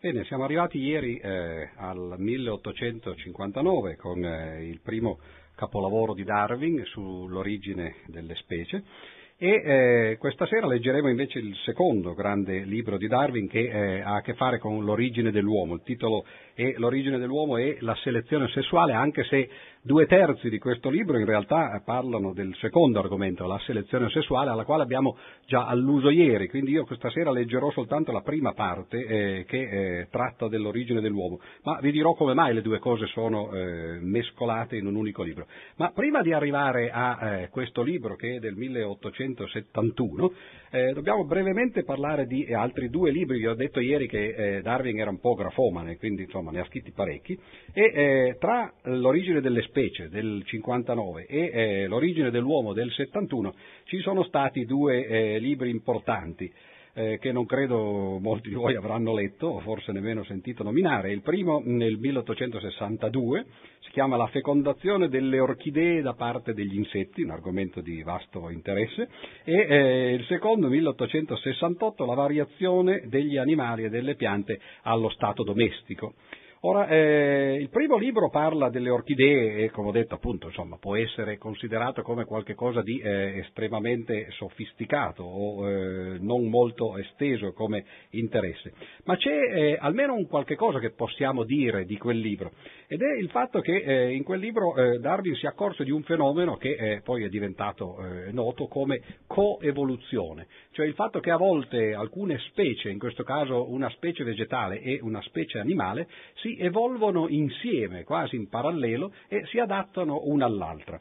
Bene, siamo arrivati ieri eh, al 1859 con eh, il primo capolavoro di Darwin sull'origine delle specie e eh, questa sera leggeremo invece il secondo grande libro di Darwin che eh, ha a che fare con l'origine dell'uomo. Il titolo è L'origine dell'uomo e la selezione sessuale, anche se Due terzi di questo libro in realtà parlano del secondo argomento, la selezione sessuale, alla quale abbiamo già alluso ieri, quindi io questa sera leggerò soltanto la prima parte eh, che eh, tratta dell'origine dell'uomo, ma vi dirò come mai le due cose sono eh, mescolate in un unico libro. Ma prima di arrivare a eh, questo libro che è del 1871, eh, dobbiamo brevemente parlare di altri due libri, vi ho detto ieri che eh, Darwin era un po' grafomane, quindi insomma ne ha scritti parecchi, e tra l'origine delle specie del 59 e eh, l'origine dell'uomo del 71 ci sono stati due eh, libri importanti eh, che non credo molti di voi avranno letto o forse nemmeno sentito nominare. Il primo nel 1862 si chiama La fecondazione delle orchidee da parte degli insetti, un argomento di vasto interesse, e eh, il secondo 1868 La variazione degli animali e delle piante allo stato domestico. Ora, eh, il primo libro parla delle orchidee e, come ho detto, appunto, insomma, può essere considerato come qualcosa di eh, estremamente sofisticato o eh, non molto esteso come interesse. Ma c'è eh, almeno un qualche cosa che possiamo dire di quel libro ed è il fatto che eh, in quel libro eh, Darwin si accorse di un fenomeno che poi è diventato noto come coevoluzione, cioè il fatto che a volte alcune specie, in questo caso una specie vegetale e una specie animale, si evolvono insieme, quasi in parallelo, e si adattano una all'altra.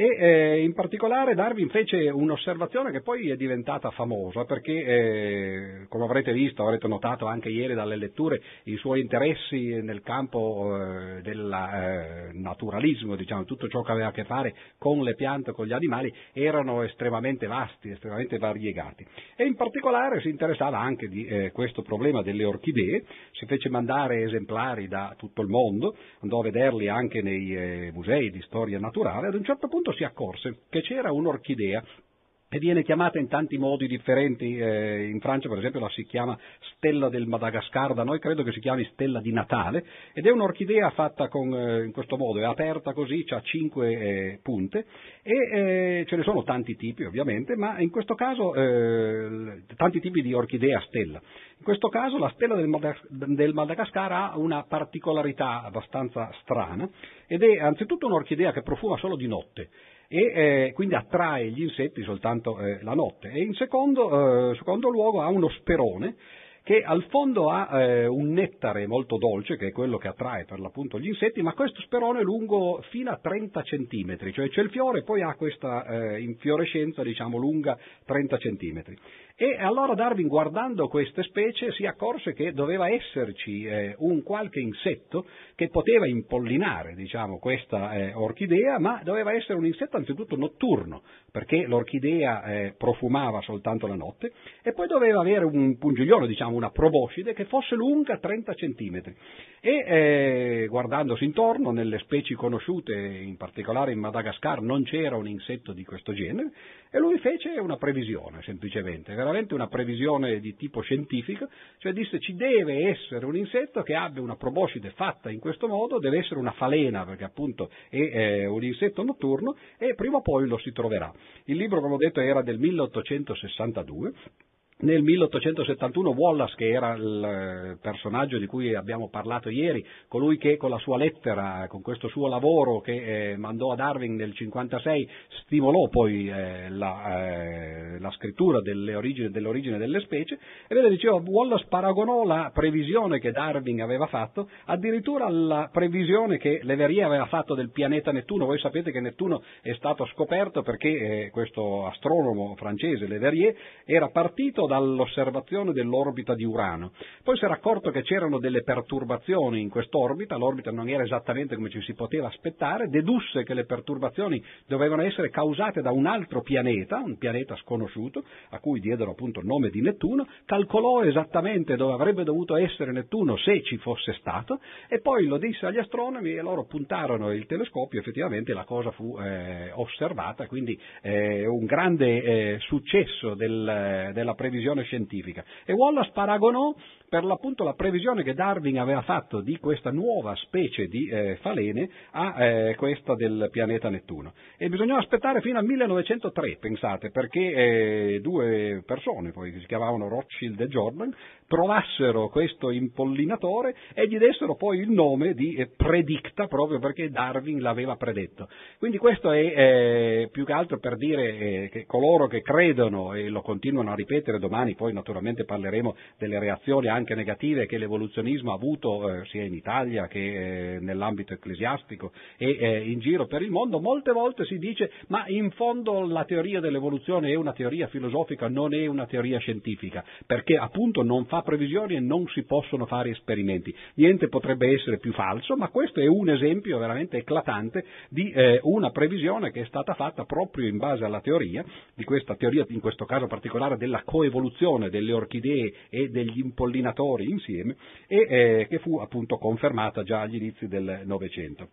E eh, in particolare Darwin fece un'osservazione che poi è diventata famosa perché, eh, come avrete visto, avrete notato anche ieri dalle letture, i suoi interessi nel campo eh, del eh, naturalismo, diciamo, tutto ciò che aveva a che fare con le piante, con gli animali, erano estremamente vasti, estremamente variegati. E in particolare si interessava anche di eh, questo problema delle orchidee, si fece mandare esemplari da tutto il mondo, andò a vederli anche nei eh, musei di storia naturale, ad un certo punto punto si accorse che c'era un'orchidea e viene chiamata in tanti modi differenti, eh, in Francia per esempio la si chiama stella del Madagascar, da noi credo che si chiami stella di Natale, ed è un'orchidea fatta con, eh, in questo modo, è aperta così, ha cinque eh, punte, e eh, ce ne sono tanti tipi ovviamente, ma in questo caso eh, tanti tipi di orchidea stella. In questo caso la stella del, Madag- del Madagascar ha una particolarità abbastanza strana, ed è anzitutto un'orchidea che profuma solo di notte, e eh, quindi attrae gli insetti soltanto eh, la notte. E in secondo, eh, secondo luogo ha uno sperone che al fondo ha eh, un nettare molto dolce, che è quello che attrae per l'appunto gli insetti, ma questo sperone è lungo fino a 30 centimetri, cioè c'è il fiore e poi ha questa eh, infiorescenza diciamo lunga 30 centimetri. E allora Darwin, guardando queste specie, si accorse che doveva esserci eh, un qualche insetto che poteva impollinare diciamo, questa eh, orchidea, ma doveva essere un insetto anzitutto notturno, perché l'orchidea eh, profumava soltanto la notte, e poi doveva avere un pungiglione, diciamo, una proboscide che fosse lunga 30 centimetri. E eh, guardandosi intorno, nelle specie conosciute, in particolare in Madagascar, non c'era un insetto di questo genere, e lui fece una previsione, semplicemente, veramente una previsione di tipo scientifico, cioè disse ci deve essere un insetto che abbia una proboscide fatta in questo modo, deve essere una falena, perché appunto è eh, un insetto notturno, e prima o poi lo si troverà. Il libro, come ho detto, era del 1862 nel 1871 Wallace, che era il eh, personaggio di cui abbiamo parlato ieri, colui che con la sua lettera, con questo suo lavoro che eh, mandò a Darwin nel 1956, stimolò poi eh, la, eh, la, scrittura delle origini, dell'origine delle specie, e vede, diceva, Wallace paragonò la previsione che Darwin aveva fatto addirittura alla previsione che Leverrier aveva fatto del pianeta Nettuno. Voi sapete che Nettuno è stato scoperto perché eh, questo astronomo francese, Leverrier, era partito dall'osservazione dell'orbita di Urano. Poi si era accorto che c'erano delle perturbazioni in quest'orbita, l'orbita non era esattamente come ci si poteva aspettare, dedusse che le perturbazioni dovevano essere causate da un altro pianeta, un pianeta sconosciuto, a cui diedero appunto il nome di Nettuno, calcolò esattamente dove avrebbe dovuto essere Nettuno se ci fosse stato e poi lo disse agli astronomi e loro puntarono il telescopio, effettivamente la cosa fu eh, osservata, quindi eh, un grande eh, successo del, della previsione previsione scientifica. E Wallace paragonò per l'appunto la previsione che Darwin aveva fatto di questa nuova specie di eh, falene a eh, questa del pianeta Nettuno. E bisognava aspettare fino al 1903, pensate, perché eh, due persone, poi si chiamavano Rothschild e Jordan, trovassero questo impollinatore e gli dessero poi il nome di eh, Predicta proprio perché Darwin l'aveva predetto. Quindi questo è eh, più che altro per dire eh, che coloro che credono e lo continuano a ripetere domani, poi naturalmente parleremo delle reazioni negative che l'evoluzionismo ha avuto eh, sia in Italia che eh, nell'ambito ecclesiastico e eh, in giro per il mondo, molte volte si dice ma in fondo la teoria dell'evoluzione è una teoria filosofica, non è una teoria scientifica, perché appunto non fa previsioni e non si possono fare esperimenti. Niente potrebbe essere più falso, ma questo è un esempio veramente eclatante di eh, una previsione che è stata fatta proprio in base alla teoria, di questa teoria in questo caso particolare della coevoluzione delle orchidee e degli impollinatori insieme e eh, che fu appunto confermata già agli inizi del Novecento.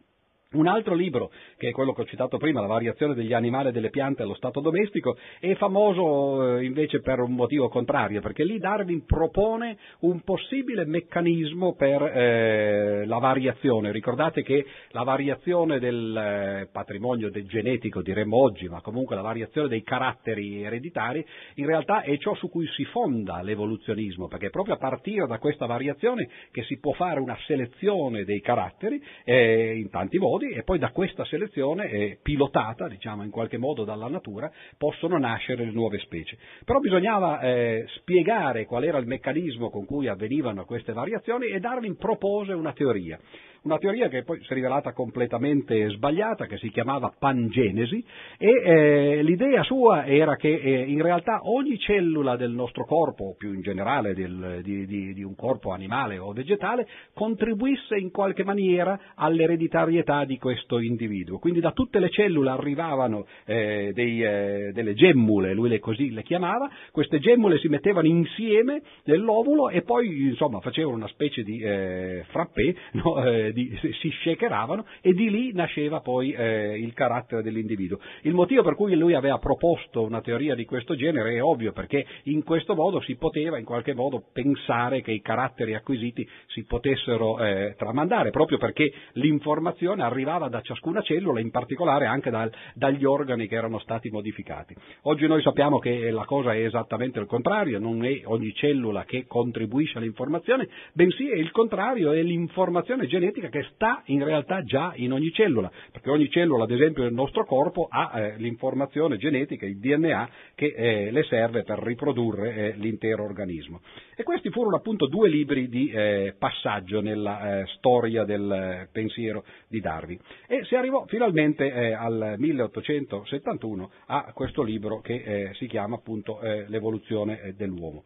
Un altro libro, che è quello che ho citato prima, La variazione degli animali e delle piante allo stato domestico, è famoso eh, invece per un motivo contrario, perché lì Darwin propone un possibile meccanismo per eh, la variazione. Ricordate che la variazione del eh, patrimonio del genetico, diremmo oggi, ma comunque la variazione dei caratteri ereditari, in realtà è ciò su cui si fonda l'evoluzionismo, perché è proprio a partire da questa variazione che si può fare una selezione dei caratteri eh, in tanti modi modi e poi da questa selezione, eh, pilotata diciamo in qualche modo dalla natura, possono nascere le nuove specie. Però bisognava eh, spiegare qual era il meccanismo con cui avvenivano queste variazioni e Darwin propose una teoria una teoria che poi si è rivelata completamente sbagliata, che si chiamava pangenesi, e eh, l'idea sua era che eh, in realtà ogni cellula del nostro corpo, o più in generale del, di, di, di, un corpo animale o vegetale, contribuisse in qualche maniera all'ereditarietà di questo individuo. Quindi da tutte le cellule arrivavano eh, dei, eh, delle gemmule, lui le così le chiamava, queste gemmule si mettevano insieme nell'ovulo e poi insomma facevano una specie di eh, frappè no? Di, si shakeravano e di lì nasceva poi eh, il carattere dell'individuo. Il motivo per cui lui aveva proposto una teoria di questo genere è ovvio, perché in questo modo si poteva in qualche modo pensare che i caratteri acquisiti si potessero eh, tramandare, proprio perché l'informazione arrivava da ciascuna cellula, in particolare anche dal, dagli organi che erano stati modificati. Oggi noi sappiamo che la cosa è esattamente il contrario, non è ogni cellula che contribuisce all'informazione, bensì è il contrario, è l'informazione genetica genetica che sta in realtà già in ogni cellula, perché ogni cellula, ad esempio, del nostro corpo ha eh, l'informazione genetica, il DNA, che eh, le serve per riprodurre eh, l'intero organismo. E questi furono appunto due libri di eh, passaggio nella eh, storia del eh, pensiero di Darwin. E si arrivò finalmente al 1871 a questo libro che si chiama appunto L'evoluzione dell'uomo.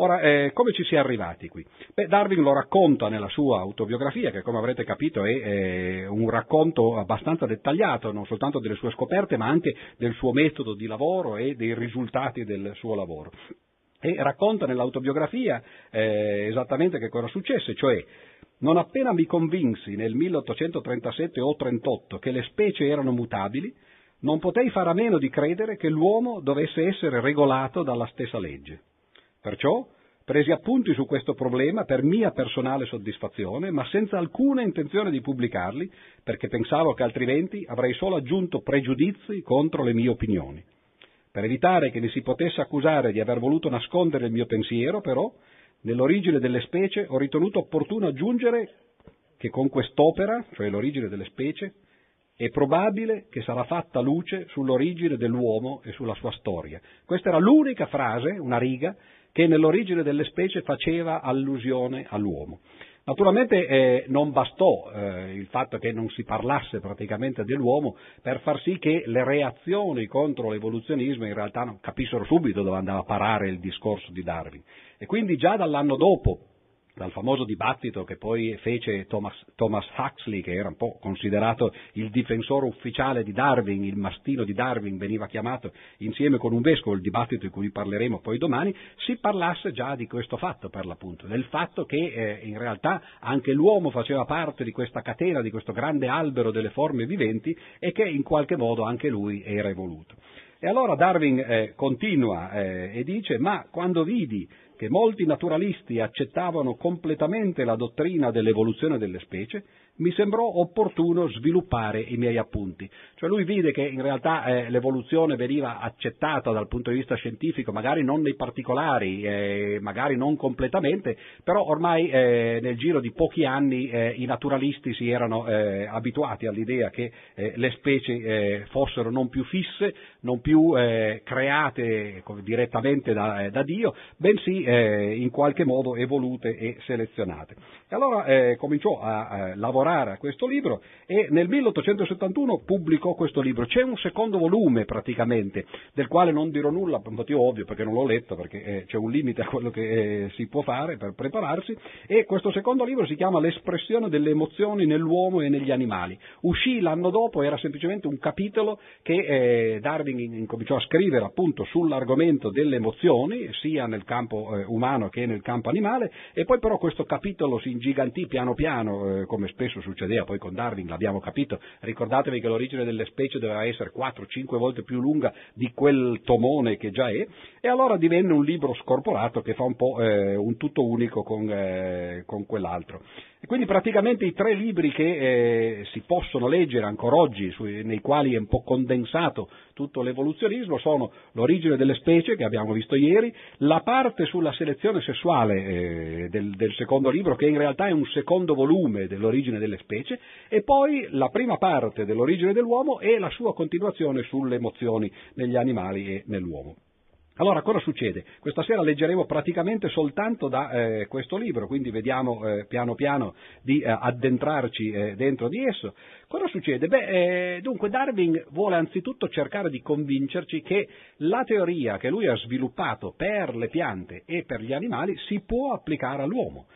Ora, eh, come ci si è arrivati qui? Beh, Darwin lo racconta nella sua autobiografia, che come avrete capito è eh, un racconto abbastanza dettagliato, non soltanto delle sue scoperte, ma anche del suo metodo di lavoro e dei risultati del suo lavoro. E racconta nell'autobiografia eh, esattamente che cosa successe, cioè non appena mi convinsi nel 1837 o 38 che le specie erano mutabili, non potei fare a meno di credere che l'uomo dovesse essere regolato dalla stessa legge. Perciò presi appunti su questo problema per mia personale soddisfazione, ma senza alcuna intenzione di pubblicarli, perché pensavo che altrimenti avrei solo aggiunto pregiudizi contro le mie opinioni. Per evitare che mi si potesse accusare di aver voluto nascondere il mio pensiero, però, nell'origine delle specie ho ritenuto opportuno aggiungere che con quest'opera, cioè l'origine delle specie, è probabile che sarà fatta luce sull'origine dell'uomo e sulla sua storia. Questa era l'unica frase, una riga, che nell'origine delle specie faceva allusione all'uomo. Naturalmente eh, non bastò eh, il fatto che non si parlasse praticamente dell'uomo per far sì che le reazioni contro l'evoluzionismo in realtà capissero subito dove andava a parare il discorso di Darwin. E quindi già dall'anno dopo, dal famoso dibattito che poi fece Thomas, Thomas, Huxley, che era un po' considerato il difensore ufficiale di Darwin, il mastino di Darwin veniva chiamato insieme con un vescovo, il dibattito di cui parleremo poi domani, si parlasse già di questo fatto per l'appunto, del fatto che eh, in realtà anche l'uomo faceva parte di questa catena, di questo grande albero delle forme viventi e che in qualche modo anche lui era evoluto. E allora Darwin eh, continua eh, e dice, ma quando vidi che molti naturalisti accettavano completamente la dottrina dell'evoluzione delle specie, mi sembrò opportuno sviluppare i miei appunti. Cioè lui vide che in realtà eh, l'evoluzione veniva accettata dal punto di vista scientifico, magari non nei particolari, eh, magari non completamente, però ormai eh, nel giro di pochi anni eh, i naturalisti si erano eh, abituati all'idea che eh, le specie fossero non più fisse, non più create direttamente da, da, Dio, bensì in qualche modo evolute e selezionate. E allora cominciò a, a lavorare lavorare a questo libro e nel 1871 pubblicò questo libro. C'è un secondo volume praticamente, del quale non dirò nulla per un motivo ovvio perché non l'ho letto, perché eh, c'è un limite a quello che eh, si può fare per prepararsi e questo secondo libro si chiama L'espressione delle emozioni nell'uomo e negli animali. Uscì l'anno dopo, era semplicemente un capitolo che eh, Darwin incominciò a scrivere appunto sull'argomento delle emozioni, sia nel campo umano che nel campo animale, e poi però questo capitolo si ingigantì piano piano, come spesso stesso succedeva poi con Darwin, l'abbiamo capito, ricordatevi che l'origine delle specie doveva essere 4-5 volte più lunga di quel tomone che già è, e allora divenne un libro scorporato che fa un po' eh, un tutto unico con, eh, con quell'altro. E quindi praticamente i tre libri che eh, si possono leggere ancora oggi, sui, nei quali è un po' condensato tutto l'evoluzionismo, sono L'origine delle specie, che abbiamo visto ieri, la parte sulla selezione sessuale eh, del, del, secondo libro, che in realtà è un secondo volume dell'origine delle specie, e poi la prima parte dell'origine dell'uomo e la sua continuazione sulle emozioni negli animali e nell'uomo. Allora, cosa succede? Questa sera leggeremo praticamente soltanto da eh, questo libro, quindi vediamo eh, piano piano di eh, addentrarci eh, dentro di esso. Cosa succede? Beh, eh, dunque Darwin vuole anzitutto cercare di convincerci che la teoria che lui ha sviluppato per le piante e per gli animali si può applicare all'uomo.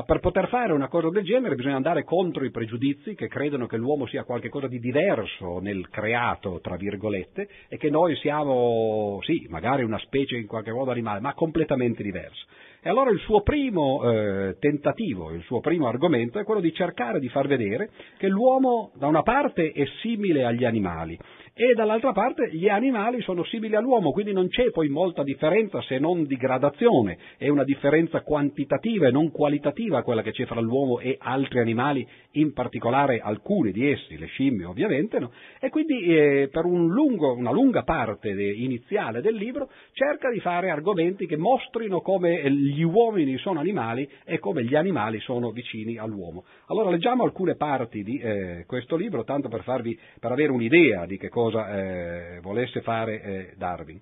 Ma per poter fare una cosa del genere bisogna andare contro i pregiudizi che credono che l'uomo sia qualcosa di diverso nel creato, tra virgolette, e che noi siamo, sì, magari una specie in qualche modo animale, ma completamente diversa. E allora il suo primo eh, tentativo, il suo primo argomento è quello di cercare di far vedere che l'uomo da una parte è simile agli animali e dall'altra parte gli animali sono simili all'uomo, quindi non c'è poi molta differenza se non di gradazione, è una differenza quantitativa e non qualitativa quella che c'è fra l'uomo e altri animali, in particolare alcuni di essi, le scimmie ovviamente, no? e quindi eh, per un lungo, una lunga parte de, iniziale del libro cerca di fare argomenti che mostrino come gli uomini sono animali e come gli animali sono vicini all'uomo. Allora leggiamo alcune parti di eh, questo libro, tanto per, farvi, per avere un'idea di che cosa cosa eh, volesse fare eh, Darwin.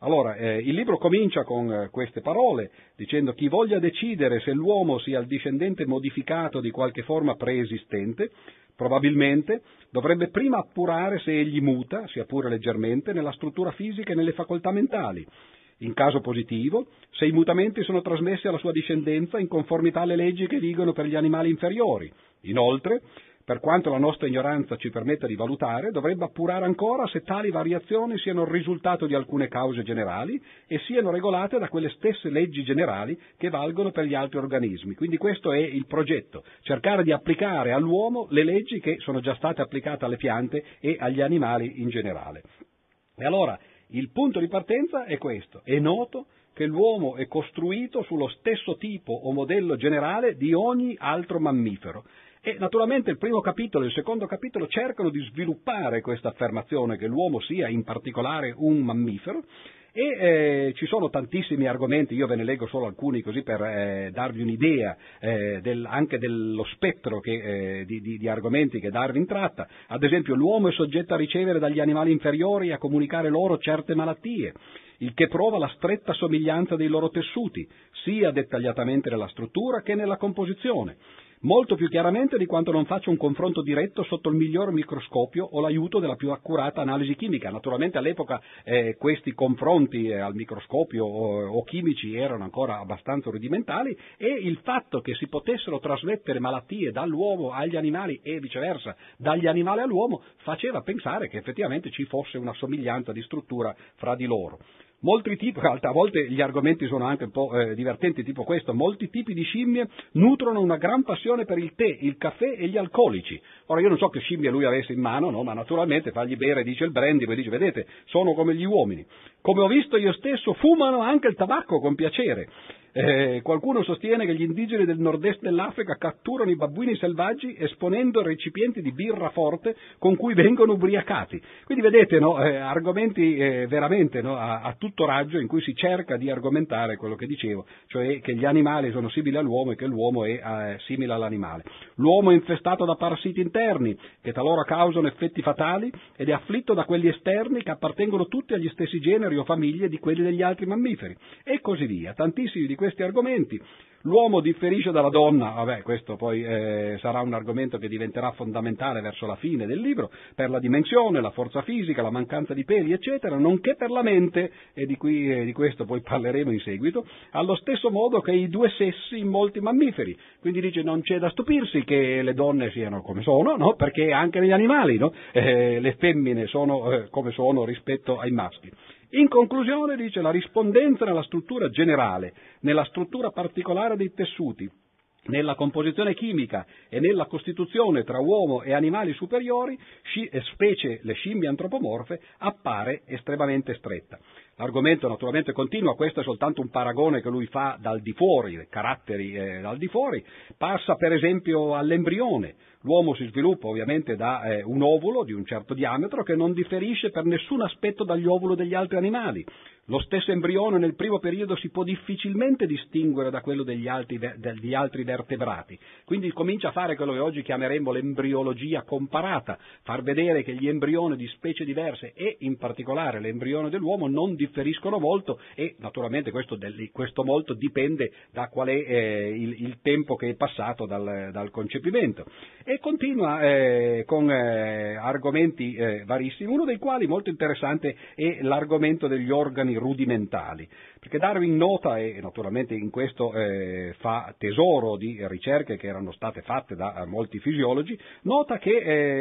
Allora, eh, il libro comincia con eh, queste parole, dicendo chi voglia decidere se l'uomo sia il discendente modificato di qualche forma preesistente, probabilmente dovrebbe prima appurare se egli muta, sia pure leggermente, nella struttura fisica e nelle facoltà mentali. In caso positivo, se i mutamenti sono trasmessi alla sua discendenza in conformità alle leggi che vigono per gli animali inferiori. Inoltre, per quanto la nostra ignoranza ci permetta di valutare, dovrebbe appurare ancora se tali variazioni siano il risultato di alcune cause generali e siano regolate da quelle stesse leggi generali che valgono per gli altri organismi. Quindi questo è il progetto, cercare di applicare all'uomo le leggi che sono già state applicate alle piante e agli animali in generale. E allora il punto di partenza è questo, è noto che l'uomo è costruito sullo stesso tipo o modello generale di ogni altro mammifero e naturalmente il primo capitolo e il secondo capitolo cercano di sviluppare questa affermazione che l'uomo sia in particolare un mammifero e eh, ci sono tantissimi argomenti, io ve ne leggo solo alcuni così per eh, darvi un'idea eh, del, anche dello spettro che, eh, di, di, di, argomenti che Darwin tratta. Ad esempio l'uomo è soggetto a ricevere dagli animali inferiori e a comunicare loro certe malattie il che prova la stretta somiglianza dei loro tessuti, sia dettagliatamente nella struttura che nella composizione molto più chiaramente di quanto non faccia un confronto diretto sotto il miglior microscopio o l'aiuto della più accurata analisi chimica. Naturalmente all'epoca eh, questi confronti eh, al microscopio o, o, chimici erano ancora abbastanza rudimentali e il fatto che si potessero trasmettere malattie dall'uomo agli animali e viceversa dagli animali all'uomo faceva pensare che effettivamente ci fosse una somiglianza di struttura fra di loro. Molti tipi, a volte gli argomenti sono anche un po' eh, divertenti, tipo questo, molti tipi di scimmie nutrono una gran passione per il tè, il caffè e gli alcolici. Ora io non so che scimmie lui avesse in mano, no? ma naturalmente fargli bere, dice il brandy, poi dice, vedete, sono come gli uomini. Come ho visto io stesso, fumano anche il tabacco con piacere. Eh, qualcuno sostiene che gli indigeni del nord-est dell'Africa catturano i babbuini selvaggi esponendo recipienti di birra forte con cui vengono ubriacati. Quindi vedete, no, eh, argomenti eh, veramente no, a, a, tutto raggio in cui si cerca di argomentare quello che dicevo, cioè che gli animali sono simili all'uomo e che l'uomo è eh, simile all'animale. L'uomo è infestato da parassiti interni che talora causano effetti fatali ed è afflitto da quelli esterni che appartengono tutti agli stessi generi o famiglie di quelli degli altri mammiferi e così via. Tantissimi di questi argomenti L'uomo differisce dalla donna, vabbè, questo poi eh, sarà un argomento che diventerà fondamentale verso la fine del libro, per la dimensione, la forza fisica, la mancanza di peli, eccetera, nonché per la mente, e di, qui, eh, di questo poi parleremo in seguito, allo stesso modo che i due sessi in molti mammiferi. Quindi dice non c'è da stupirsi che le donne siano come sono, no? perché anche negli animali no? eh, le femmine sono eh, come sono rispetto ai maschi. In conclusione dice la rispondenza nella struttura generale, nella struttura particolare dei tessuti, nella composizione chimica e nella costituzione tra uomo e animali superiori, specie le scimmie antropomorfe, appare estremamente stretta. L'argomento naturalmente continua, questo è soltanto un paragone che lui fa dal di fuori, caratteri eh, dal di fuori, passa per esempio all'embrione. L'uomo si sviluppa ovviamente da eh, un ovulo di un certo diametro che non differisce per nessun aspetto dagli ovuli degli altri animali. Lo stesso embrione nel primo periodo si può difficilmente distinguere da quello degli altri, degli altri, vertebrati, quindi comincia a fare quello che oggi chiameremmo l'embriologia comparata, far vedere che gli embrioni di specie diverse e in particolare l'embrione dell'uomo non differiscono molto e naturalmente questo, questo molto dipende da qual è eh, il, il, tempo che è passato dal, dal concepimento. E continua eh, con eh, argomenti eh, varissimi, uno dei quali molto interessante è l'argomento degli organi rudimentali, perché Darwin nota, e naturalmente in questo eh, fa tesoro di ricerche che erano state fatte da eh, molti fisiologi, nota che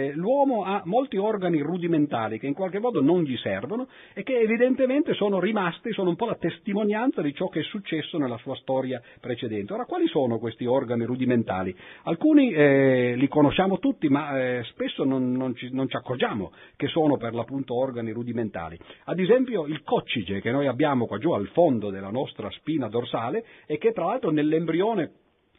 eh, l'uomo ha molti organi rudimentali che in qualche modo non gli servono e che evidentemente sono rimasti, sono un po' la testimonianza di ciò che è successo nella sua storia precedente. Ora, quali sono questi organi rudimentali? Alcuni eh, li conosciamo tutti, ma eh, spesso non, non, ci, non ci accorgiamo che sono per l'appunto organi rudimentali. Ad esempio il coccige, che noi abbiamo qua giù al fondo della nostra spina dorsale e che tra l'altro nell'embrione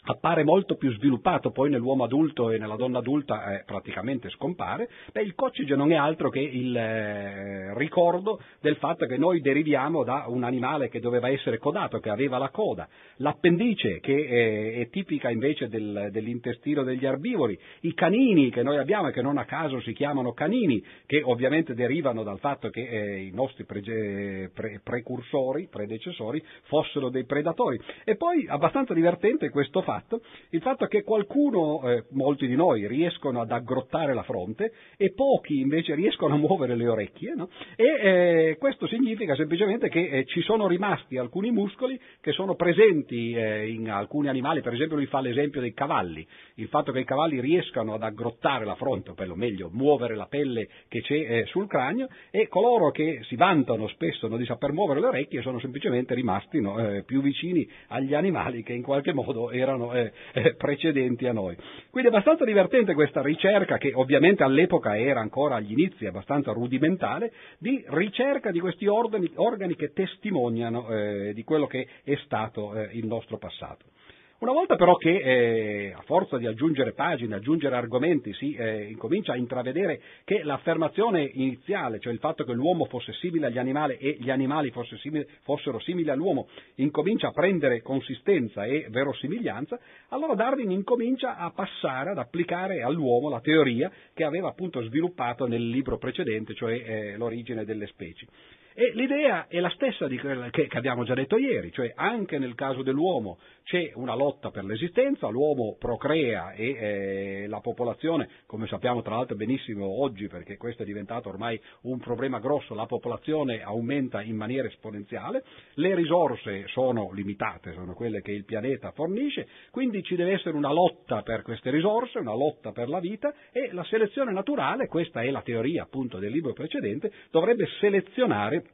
appare molto più sviluppato, poi nell'uomo adulto e nella donna adulta eh, praticamente scompare, beh, il coccige non è altro che il eh, ricordo del fatto che noi deriviamo da un animale che doveva essere codato, che aveva la coda, l'appendice che eh, è tipica invece del, dell'intestino degli erbivori, i canini che noi abbiamo e che non a caso si chiamano canini, che ovviamente derivano dal fatto che eh, i nostri pre- pre- precursori, predecessori, fossero dei predatori. E poi abbastanza divertente questo fatto fatto, il fatto che qualcuno, eh, molti di noi, riescono ad aggrottare la fronte e pochi invece riescono a muovere le orecchie, no? e eh, questo significa semplicemente che eh, ci sono rimasti alcuni muscoli che sono presenti eh, in alcuni animali, per esempio lui fa l'esempio dei cavalli, il fatto che i cavalli riescano ad aggrottare la fronte, o per lo meglio muovere la pelle che c'è eh, sul cranio, e coloro che si vantano spesso no, di saper muovere le orecchie sono semplicemente rimasti no, eh, più vicini agli animali che in qualche modo erano erano eh, eh, precedenti a noi. Quindi è abbastanza divertente questa ricerca, che ovviamente all'epoca era ancora agli inizi abbastanza rudimentale, di ricerca di questi organi, organi che testimoniano eh, di quello che è stato eh, il nostro passato. Una volta però che eh, a forza di aggiungere pagine, aggiungere argomenti, si eh, incomincia a intravedere che l'affermazione iniziale, cioè il fatto che l'uomo fosse simile agli animali e gli animali fosse simile, fossero simili all'uomo, incomincia a prendere consistenza e verosimiglianza, allora Darwin incomincia a passare ad applicare all'uomo la teoria che aveva appunto sviluppato nel libro precedente, cioè eh, l'origine delle specie. E l'idea è la stessa quella che, che abbiamo già detto ieri, cioè anche nel caso dell'uomo c'è una lotta per l'esistenza, l'uomo procrea e eh, la popolazione, come sappiamo tra l'altro benissimo oggi, perché questo è diventato ormai un problema grosso, la popolazione aumenta in maniera esponenziale, le risorse sono limitate, sono quelle che il pianeta fornisce, quindi ci deve essere una lotta per queste risorse, una lotta per la vita e la selezione naturale, questa è la teoria appunto del libro precedente, dovrebbe selezionare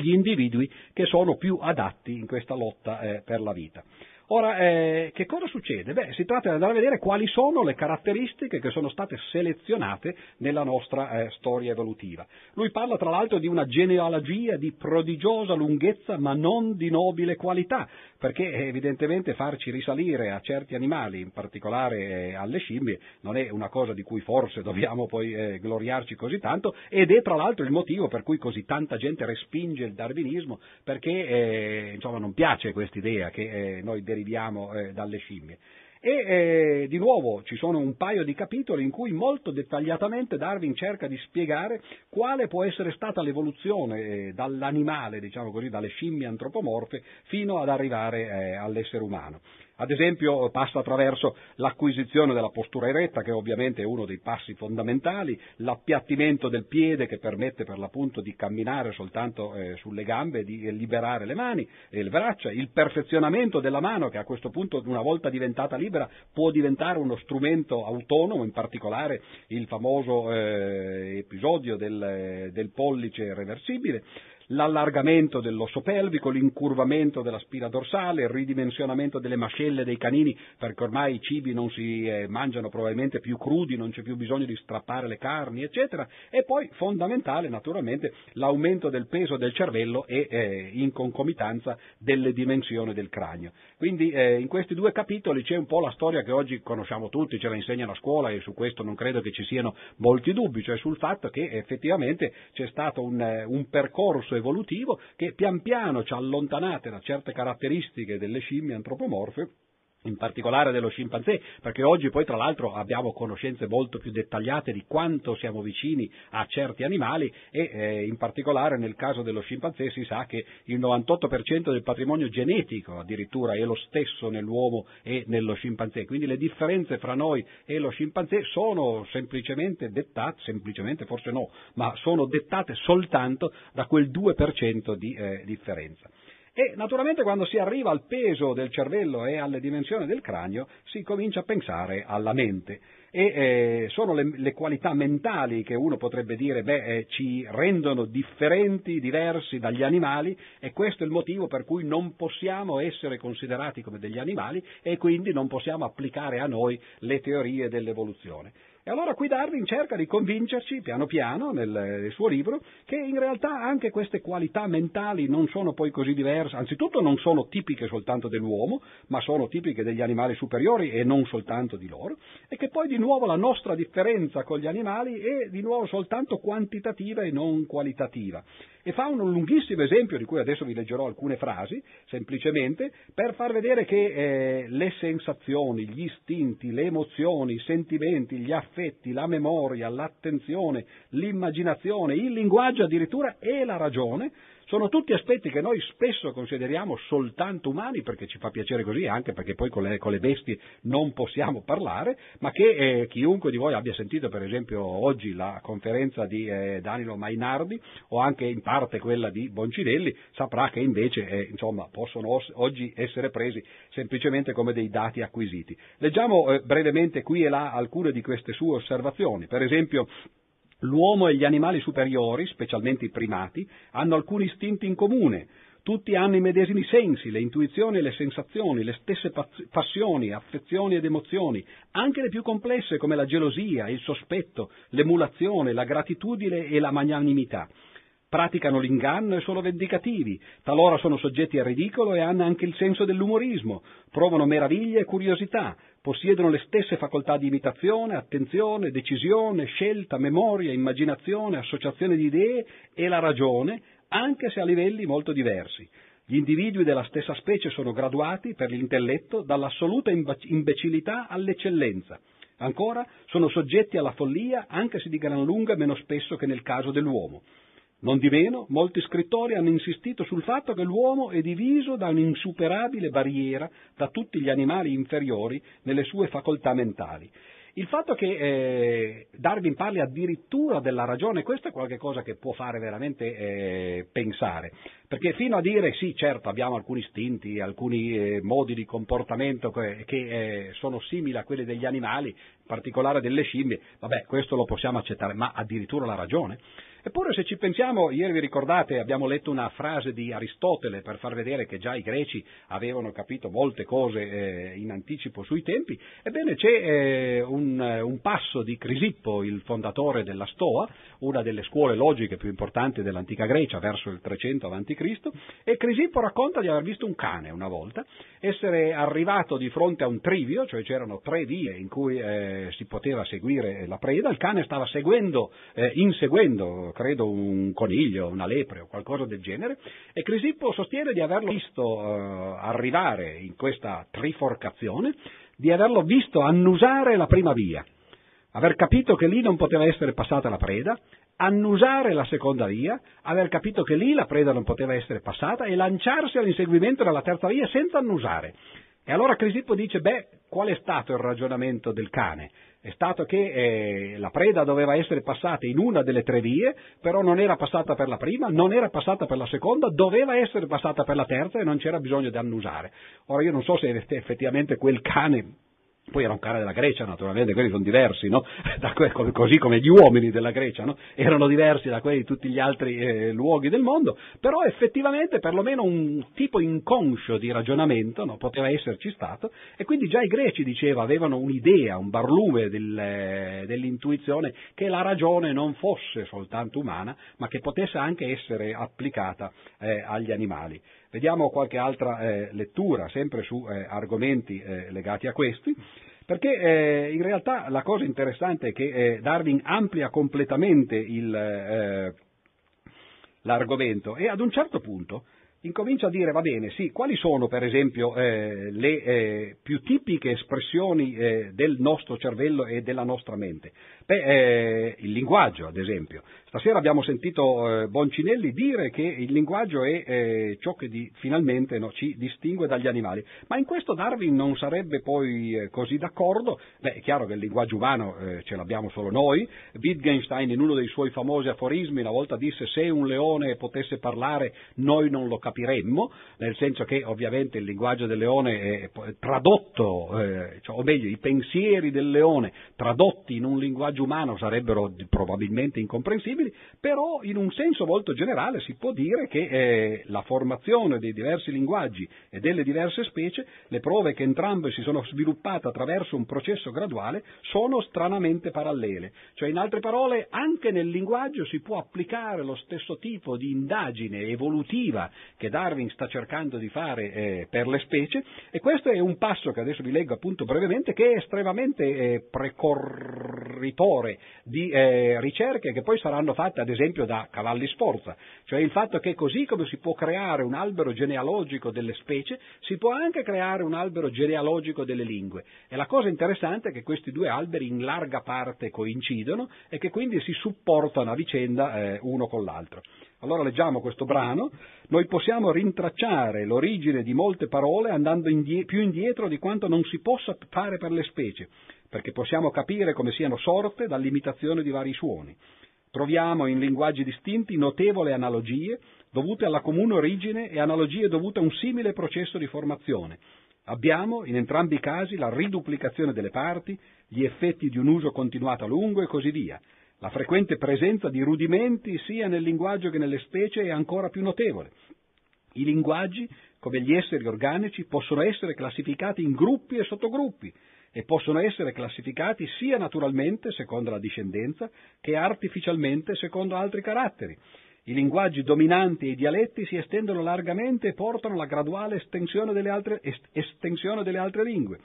gli individui che sono più adatti in questa lotta eh, per la vita. Ora, eh, che cosa succede? Beh, si tratta di andare a vedere quali sono le caratteristiche che sono state selezionate nella nostra eh, storia evolutiva. Lui parla tra l'altro di una genealogia di prodigiosa lunghezza ma non di nobile qualità, perché eh, evidentemente farci risalire a certi animali, in particolare eh, alle scimmie, non è una cosa di cui forse dobbiamo poi eh, gloriarci così tanto ed è tra l'altro il motivo per cui così tanta gente respinge il darwinismo, perché eh, insomma, non piace questa idea che noi deriviamo eh, dalle scimmie. E eh, di nuovo ci sono un paio di capitoli in cui molto dettagliatamente Darwin cerca di spiegare quale può essere stata l'evoluzione eh, dall'animale, diciamo così, dalle scimmie antropomorfe fino ad arrivare eh, all'essere umano. Ad esempio passa attraverso l'acquisizione della postura eretta, che ovviamente è uno dei passi fondamentali, l'appiattimento del piede che permette per l'appunto di camminare soltanto eh, sulle gambe e di liberare le mani e le braccia, il perfezionamento della mano che a questo punto una volta diventata libera può diventare uno strumento autonomo, in particolare il famoso eh, episodio del, del pollice reversibile l'allargamento dell'osso pelvico, l'incurvamento della spina dorsale, il ridimensionamento delle mascelle dei canini, perché ormai i cibi non si eh, mangiano probabilmente più crudi, non c'è più bisogno di strappare le carni, eccetera, e poi fondamentale naturalmente l'aumento del peso del cervello e eh, in concomitanza delle dimensioni del cranio. Quindi eh, in questi due capitoli c'è un po' la storia che oggi conosciamo tutti, ce la insegnano a scuola e su questo non credo che ci siano molti dubbi, cioè sul fatto che effettivamente c'è stato un, eh, un percorso processo evolutivo che pian piano ci ha allontanate da certe caratteristiche delle scimmie antropomorfe in particolare dello scimpanzé, perché oggi poi tra l'altro abbiamo conoscenze molto più dettagliate di quanto siamo vicini a certi animali e eh, in particolare nel caso dello scimpanzé si sa che il 98% del patrimonio genetico addirittura è lo stesso nell'uomo e nello scimpanzé, quindi le differenze fra noi e lo scimpanzé sono semplicemente dettate, semplicemente forse no, ma sono dettate soltanto da quel 2% di eh, differenza. E naturalmente quando si arriva al peso del cervello e alle dimensioni del cranio si comincia a pensare alla mente e eh, sono le, le, qualità mentali che uno potrebbe dire beh, eh, ci rendono differenti, diversi dagli animali e questo è il motivo per cui non possiamo essere considerati come degli animali e quindi non possiamo applicare a noi le teorie dell'evoluzione. E allora qui Darwin cerca di convincerci, piano piano, nel, nel, suo libro, che in realtà anche queste qualità mentali non sono poi così diverse, anzitutto non sono tipiche soltanto dell'uomo, ma sono tipiche degli animali superiori e non soltanto di loro, e che poi di nuovo la nostra differenza con gli animali è di nuovo soltanto quantitativa e non qualitativa e fa un lunghissimo esempio di cui adesso vi leggerò alcune frasi, semplicemente per far vedere che eh, le sensazioni, gli istinti, le emozioni, i sentimenti, gli affetti, la memoria, l'attenzione, l'immaginazione, il linguaggio addirittura e la ragione sono tutti aspetti che noi spesso consideriamo soltanto umani perché ci fa piacere così, anche perché poi con le, con le bestie non possiamo parlare, ma che eh, chiunque di voi abbia sentito per esempio oggi la conferenza di eh, Danilo Mainardi o anche in parte quella di Boncinelli saprà che invece eh, insomma, possono os- oggi essere presi semplicemente come dei dati acquisiti. Leggiamo eh, brevemente qui e là alcune di queste sue osservazioni. Per esempio L'uomo e gli animali superiori, specialmente i primati, hanno alcuni istinti in comune. Tutti hanno i medesimi sensi, le intuizioni e le sensazioni, le stesse passioni, affezioni ed emozioni, anche le più complesse come la gelosia, il sospetto, l'emulazione, la gratitudine e la magnanimità praticano l'inganno e sono vendicativi, talora sono soggetti al ridicolo e hanno anche il senso dell'umorismo, provano meraviglia e curiosità, possiedono le stesse facoltà di imitazione, attenzione, decisione, scelta, memoria, immaginazione, associazione di idee e la ragione, anche se a livelli molto diversi. Gli individui della stessa specie sono graduati per l'intelletto dall'assoluta imbecillità all'eccellenza. Ancora, sono soggetti alla follia anche se di gran lunga meno spesso che nel caso dell'uomo. Non di meno, molti scrittori hanno insistito sul fatto che l'uomo è diviso da un'insuperabile barriera da tutti gli animali inferiori nelle sue facoltà mentali. Il fatto che eh, Darwin parli addirittura della ragione, questo è qualcosa che può fare veramente eh, pensare, perché fino a dire sì, certo, abbiamo alcuni istinti, alcuni eh, modi di comportamento che, che eh, sono simili a quelli degli animali, in particolare delle scimmie, vabbè, questo lo possiamo accettare, ma addirittura la ragione? Eppure se ci pensiamo, ieri vi ricordate, abbiamo letto una frase di Aristotele per far vedere che già i greci avevano capito molte cose eh, in anticipo sui tempi, ebbene c'è eh, un, un, passo di Crisippo, il fondatore della Stoa, una delle scuole logiche più importanti dell'antica Grecia, verso il 300 a.C., e Crisippo racconta di aver visto un cane una volta, essere arrivato di fronte a un trivio, cioè c'erano tre vie in cui eh, si poteva seguire la preda, il cane stava seguendo, eh, inseguendo, credo, un coniglio, una lepre o qualcosa del genere, e Crisippo sostiene di averlo visto eh, arrivare in questa triforcazione, di averlo visto annusare la prima via, aver capito che lì non poteva essere passata la preda, annusare la seconda via, aver capito che lì la preda non poteva essere passata e lanciarsi all'inseguimento della terza via senza annusare. E allora Crisippo dice, beh, qual è stato il ragionamento del cane? È stato che eh, la preda doveva essere passata in una delle tre vie, però non era passata per la prima, non era passata per la seconda, doveva essere passata per la terza e non c'era bisogno di annusare. Ora io non so se effettivamente quel cane poi era un cane della Grecia, naturalmente, quelli sono diversi, no? que- così come gli uomini della Grecia, no? erano diversi da quelli di tutti gli altri eh, luoghi del mondo, però effettivamente perlomeno un tipo inconscio di ragionamento no? poteva esserci stato e quindi già i greci, diceva, avevano un'idea, un barlume del, eh, dell'intuizione che la ragione non fosse soltanto umana, ma che potesse anche essere applicata eh, agli animali. Vediamo qualche altra eh, lettura, sempre su eh, argomenti eh, legati a questi, perché eh, in realtà la cosa interessante è che eh, Darwin amplia completamente il, eh, l'argomento e ad un certo punto incomincia a dire, va bene, sì, quali sono per esempio eh, le eh, più tipiche espressioni eh, del nostro cervello e della nostra mente? Beh, il linguaggio, ad esempio. Stasera abbiamo sentito eh, Boncinelli dire che il linguaggio è eh, ciò che di, finalmente no, ci distingue dagli animali, ma in questo Darwin non sarebbe poi eh, così d'accordo. Beh, è chiaro che il linguaggio umano eh, ce l'abbiamo solo noi. Wittgenstein in uno dei suoi famosi aforismi una volta disse se un leone potesse parlare noi non lo capiremmo, nel senso che ovviamente il linguaggio del leone è tradotto, eh, cioè, o meglio i pensieri del leone tradotti in un linguaggio umano sarebbero probabilmente incomprensibili possibili, però in un senso molto generale si può dire che eh, la formazione dei diversi linguaggi e delle diverse specie, le prove che entrambe si sono sviluppate attraverso un processo graduale, sono stranamente parallele. Cioè, in altre parole, anche nel linguaggio si può applicare lo stesso tipo di indagine evolutiva che Darwin sta cercando di fare eh, per le specie e questo è un passo che adesso vi leggo appunto brevemente che è estremamente eh, precorritore di eh, ricerche che poi saranno fatte ad esempio da cavalli sforza, cioè il fatto che così come si può creare un albero genealogico delle specie, si può anche creare un albero genealogico delle lingue. E la cosa interessante è che questi due alberi in larga parte coincidono e che quindi si supportano a vicenda eh, uno con l'altro. Allora leggiamo questo brano, noi possiamo rintracciare l'origine di molte parole andando indie- più indietro di quanto non si possa fare per le specie, perché possiamo capire come siano sorte dall'imitazione di vari suoni. Troviamo in linguaggi distinti notevoli analogie dovute alla comune origine e analogie dovute a un simile processo di formazione. Abbiamo in entrambi i casi la riduplicazione delle parti, gli effetti di un uso continuato a lungo e così via. La frequente presenza di rudimenti sia nel linguaggio che nelle specie è ancora più notevole. I linguaggi, come gli esseri organici, possono essere classificati in gruppi e sottogruppi, e possono essere classificati sia naturalmente secondo la discendenza che artificialmente secondo altri caratteri. I linguaggi dominanti e i dialetti si estendono largamente e portano alla graduale estensione delle altre, estensione delle altre lingue.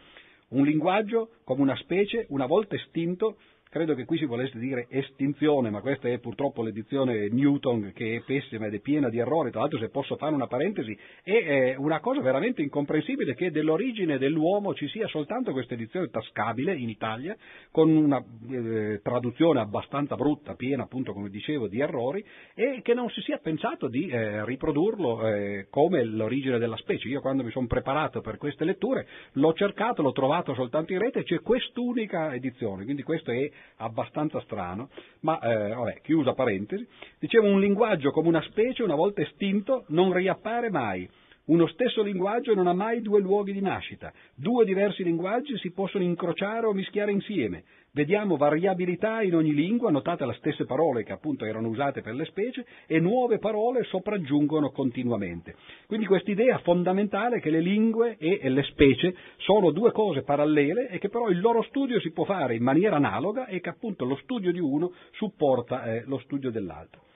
Un linguaggio, come una specie, una volta estinto, Credo che qui si volesse dire estinzione, ma questa è purtroppo l'edizione Newton che è pessima ed è piena di errori. Tra l'altro, se posso fare una parentesi, è una cosa veramente incomprensibile che dell'origine dell'uomo ci sia soltanto questa edizione tascabile in Italia, con una eh, traduzione abbastanza brutta, piena appunto, come dicevo, di errori, e che non si sia pensato di eh, riprodurlo eh, come l'origine della specie. Io quando mi sono preparato per queste letture l'ho cercato, l'ho trovato soltanto in rete, c'è quest'unica edizione, quindi questo è abbastanza strano, ma eh, vabbè, chiusa parentesi, dicevo un linguaggio come una specie una volta estinto non riappare mai. Uno stesso linguaggio non ha mai due luoghi di nascita. Due diversi linguaggi si possono incrociare o mischiare insieme, Vediamo variabilità in ogni lingua, notate le stesse parole che appunto erano usate per le specie e nuove parole sopraggiungono continuamente. Quindi quest'idea fondamentale che le lingue e le specie sono due cose parallele e che però il loro studio si può fare in maniera analoga e che appunto lo studio di uno supporta eh, lo studio dell'altro.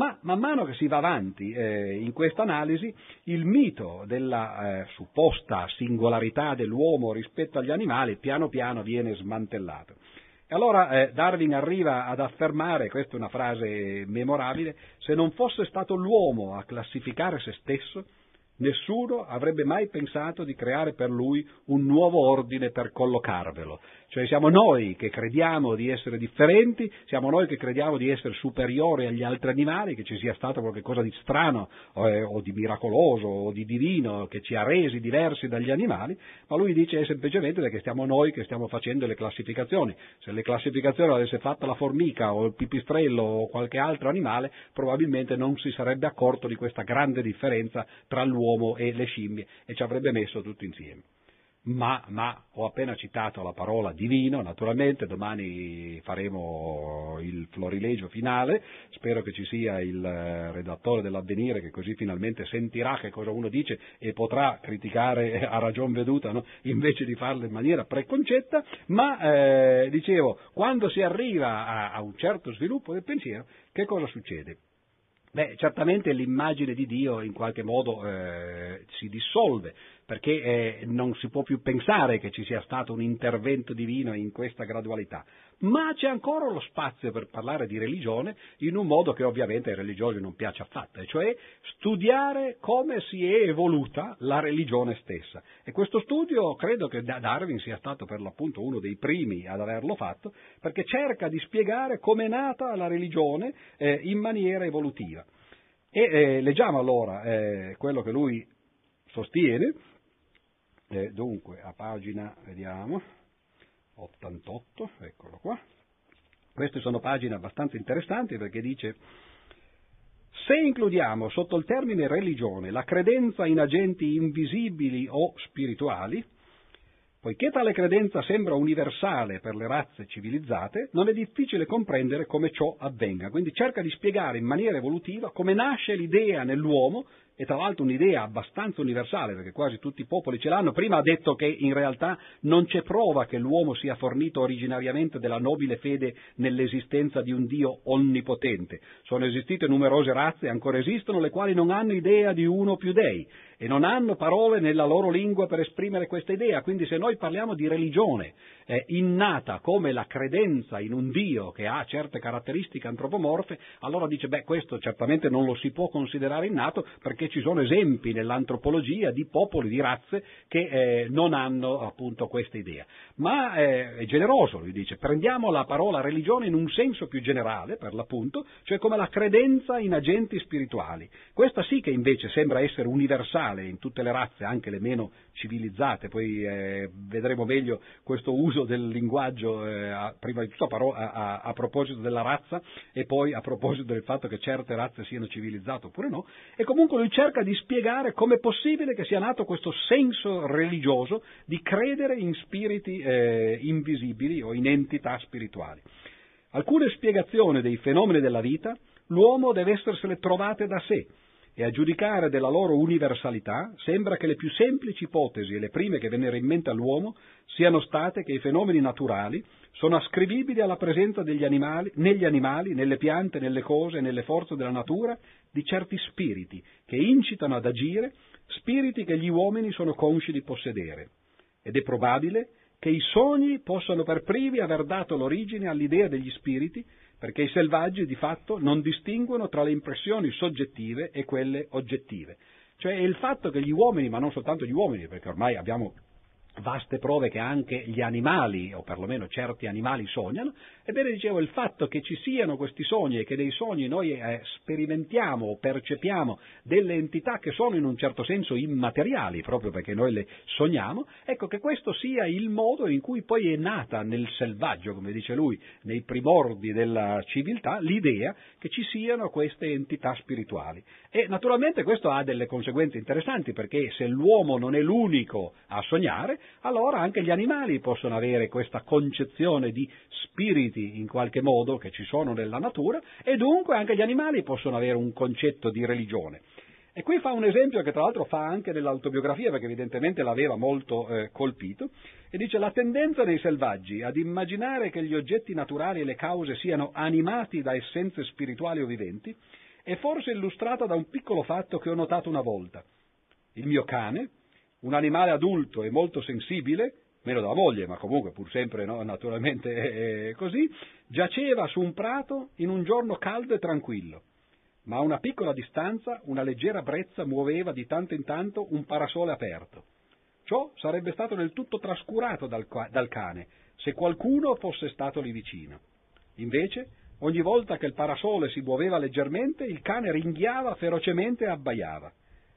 Ma man mano che si va avanti eh, in questa analisi, il mito della eh, supposta singolarità dell'uomo rispetto agli animali piano piano viene smantellato. E allora eh, Darwin arriva ad affermare, questa è una frase memorabile, se non fosse stato l'uomo a classificare se stesso, nessuno avrebbe mai pensato di creare per lui un nuovo ordine per collocarvelo. Cioè siamo noi che crediamo di essere differenti, siamo noi che crediamo di essere superiori agli altri animali, che ci sia stato qualcosa di strano eh, o di miracoloso o di divino che ci ha resi diversi dagli animali, ma lui dice semplicemente perché siamo noi che stiamo facendo le classificazioni. Se le classificazioni avesse fatto la formica o il pipistrello o qualche altro animale, probabilmente non si sarebbe accorto di questa grande differenza tra l'uomo e le scimmie e ci avrebbe messo tutto insieme ma, ma, ho appena citato la parola divino, naturalmente domani faremo il florilegio finale, spero che ci sia il eh, redattore dell'avvenire che così finalmente sentirà che cosa uno dice e potrà criticare a ragion veduta no? invece di farlo in maniera preconcetta, ma eh, dicevo, quando si arriva a, a un certo sviluppo del pensiero, che cosa succede? Beh, certamente l'immagine di Dio in qualche modo eh, si dissolve, perché eh, non si può più pensare che ci sia stato un intervento divino in questa gradualità. Ma c'è ancora lo spazio per parlare di religione in un modo che ovviamente ai religiosi non piace affatto, cioè studiare come si è evoluta la religione stessa. E questo studio credo che Darwin sia stato per l'appunto uno dei primi ad averlo fatto, perché cerca di spiegare come è nata la religione eh, in maniera evolutiva. E eh, leggiamo allora eh, quello che lui sostiene, eh, dunque, a pagina, vediamo, 88, eccolo qua. Queste sono pagine abbastanza interessanti perché dice se includiamo sotto il termine religione la credenza in agenti invisibili o spirituali, Poiché tale credenza sembra universale per le razze civilizzate, non è difficile comprendere come ciò avvenga. Quindi cerca di spiegare in maniera evolutiva come nasce l'idea nell'uomo e tra l'altro un'idea abbastanza universale, perché quasi tutti i popoli ce l'hanno. Prima ha detto che in realtà non c'è prova che l'uomo sia fornito originariamente della nobile fede nell'esistenza di un Dio onnipotente. Sono esistite numerose razze, ancora esistono, le quali non hanno idea di uno o più dei e non hanno parole nella loro lingua per esprimere questa idea. Quindi se noi parliamo di religione eh, innata come la credenza in un Dio che ha certe caratteristiche antropomorfe, allora dice, beh, questo certamente non lo si può considerare innato perché ci sono esempi nell'antropologia di popoli, di razze che eh, non hanno appunto questa idea. Ma eh, è generoso, lui dice, prendiamo la parola religione in un senso più generale, per l'appunto, cioè come la credenza in agenti spirituali. Questa sì che invece sembra essere universale in tutte le razze, anche le meno civilizzate, poi eh, vedremo meglio questo uso del linguaggio, eh, a, prima di tutto a, a, a, proposito della razza e poi a proposito del fatto che certe razze siano civilizzate oppure no, e comunque lui cerca di spiegare come è possibile che sia nato questo senso religioso di credere in spiriti eh, invisibili o in entità spirituali. Alcune spiegazioni dei fenomeni della vita l'uomo deve essersele trovate da sé, e a giudicare della loro universalità sembra che le più semplici ipotesi e le prime che vennero in mente all'uomo siano state che i fenomeni naturali sono ascrivibili alla presenza animali, negli animali, nelle piante, nelle cose, nelle forze della natura, di certi spiriti che incitano ad agire, spiriti che gli uomini sono consci di possedere. Ed è probabile che i sogni possano per privi aver dato l'origine all'idea degli spiriti perché i selvaggi di fatto non distinguono tra le impressioni soggettive e quelle oggettive. Cioè il fatto che gli uomini, ma non soltanto gli uomini, perché ormai abbiamo vaste prove che anche gli animali, o perlomeno certi animali, sognano, ebbene dicevo il fatto che ci siano questi sogni e che dei sogni noi eh, sperimentiamo o percepiamo delle entità che sono in un certo senso immateriali, proprio perché noi le sogniamo, ecco che questo sia il modo in cui poi è nata nel selvaggio, come dice lui, nei primordi della civiltà, l'idea che ci siano queste entità spirituali. E naturalmente questo ha delle conseguenze interessanti perché se l'uomo non è l'unico a sognare, allora anche gli animali possono avere questa concezione di spiriti in qualche modo che ci sono nella natura e dunque anche gli animali possono avere un concetto di religione. E qui fa un esempio che tra l'altro fa anche nell'autobiografia perché evidentemente l'aveva molto eh, colpito e dice la tendenza dei selvaggi ad immaginare che gli oggetti naturali e le cause siano animati da essenze spirituali o viventi è forse illustrata da un piccolo fatto che ho notato una volta. Il mio cane, un animale adulto e molto sensibile, meno della moglie, ma comunque pur sempre no, naturalmente così, giaceva su un prato in un giorno caldo e tranquillo ma a una piccola distanza una leggera brezza muoveva di tanto in tanto un parasole aperto. Ciò sarebbe stato del tutto trascurato dal, dal cane se qualcuno fosse stato lì vicino. Invece, ogni volta che il parasole si muoveva leggermente, il cane ringhiava ferocemente e abbaiava.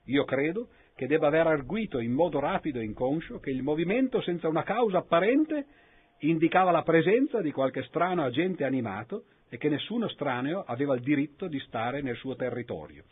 Io credo che debba aver arguito in modo rapido e inconscio che il movimento senza una causa apparente indicava la presenza di qualche strano agente animato e che nessuno estraneo aveva il diritto di stare nel suo territorio.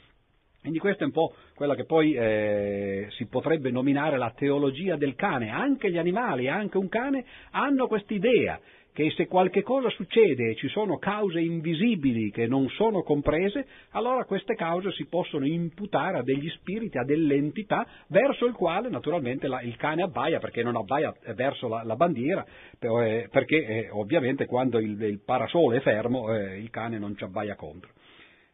Quindi questa è un po' quella che poi eh, si potrebbe nominare la teologia del cane. Anche gli animali, anche un cane, hanno quest'idea che se qualche cosa succede e ci sono cause invisibili che non sono comprese, allora queste cause si possono imputare a degli spiriti, a delle entità, verso il quale naturalmente la, il cane abbaia, perché non abbaia verso la, la bandiera, eh, perché eh, ovviamente quando il, il, parasole è fermo eh, il cane non ci abbaia contro.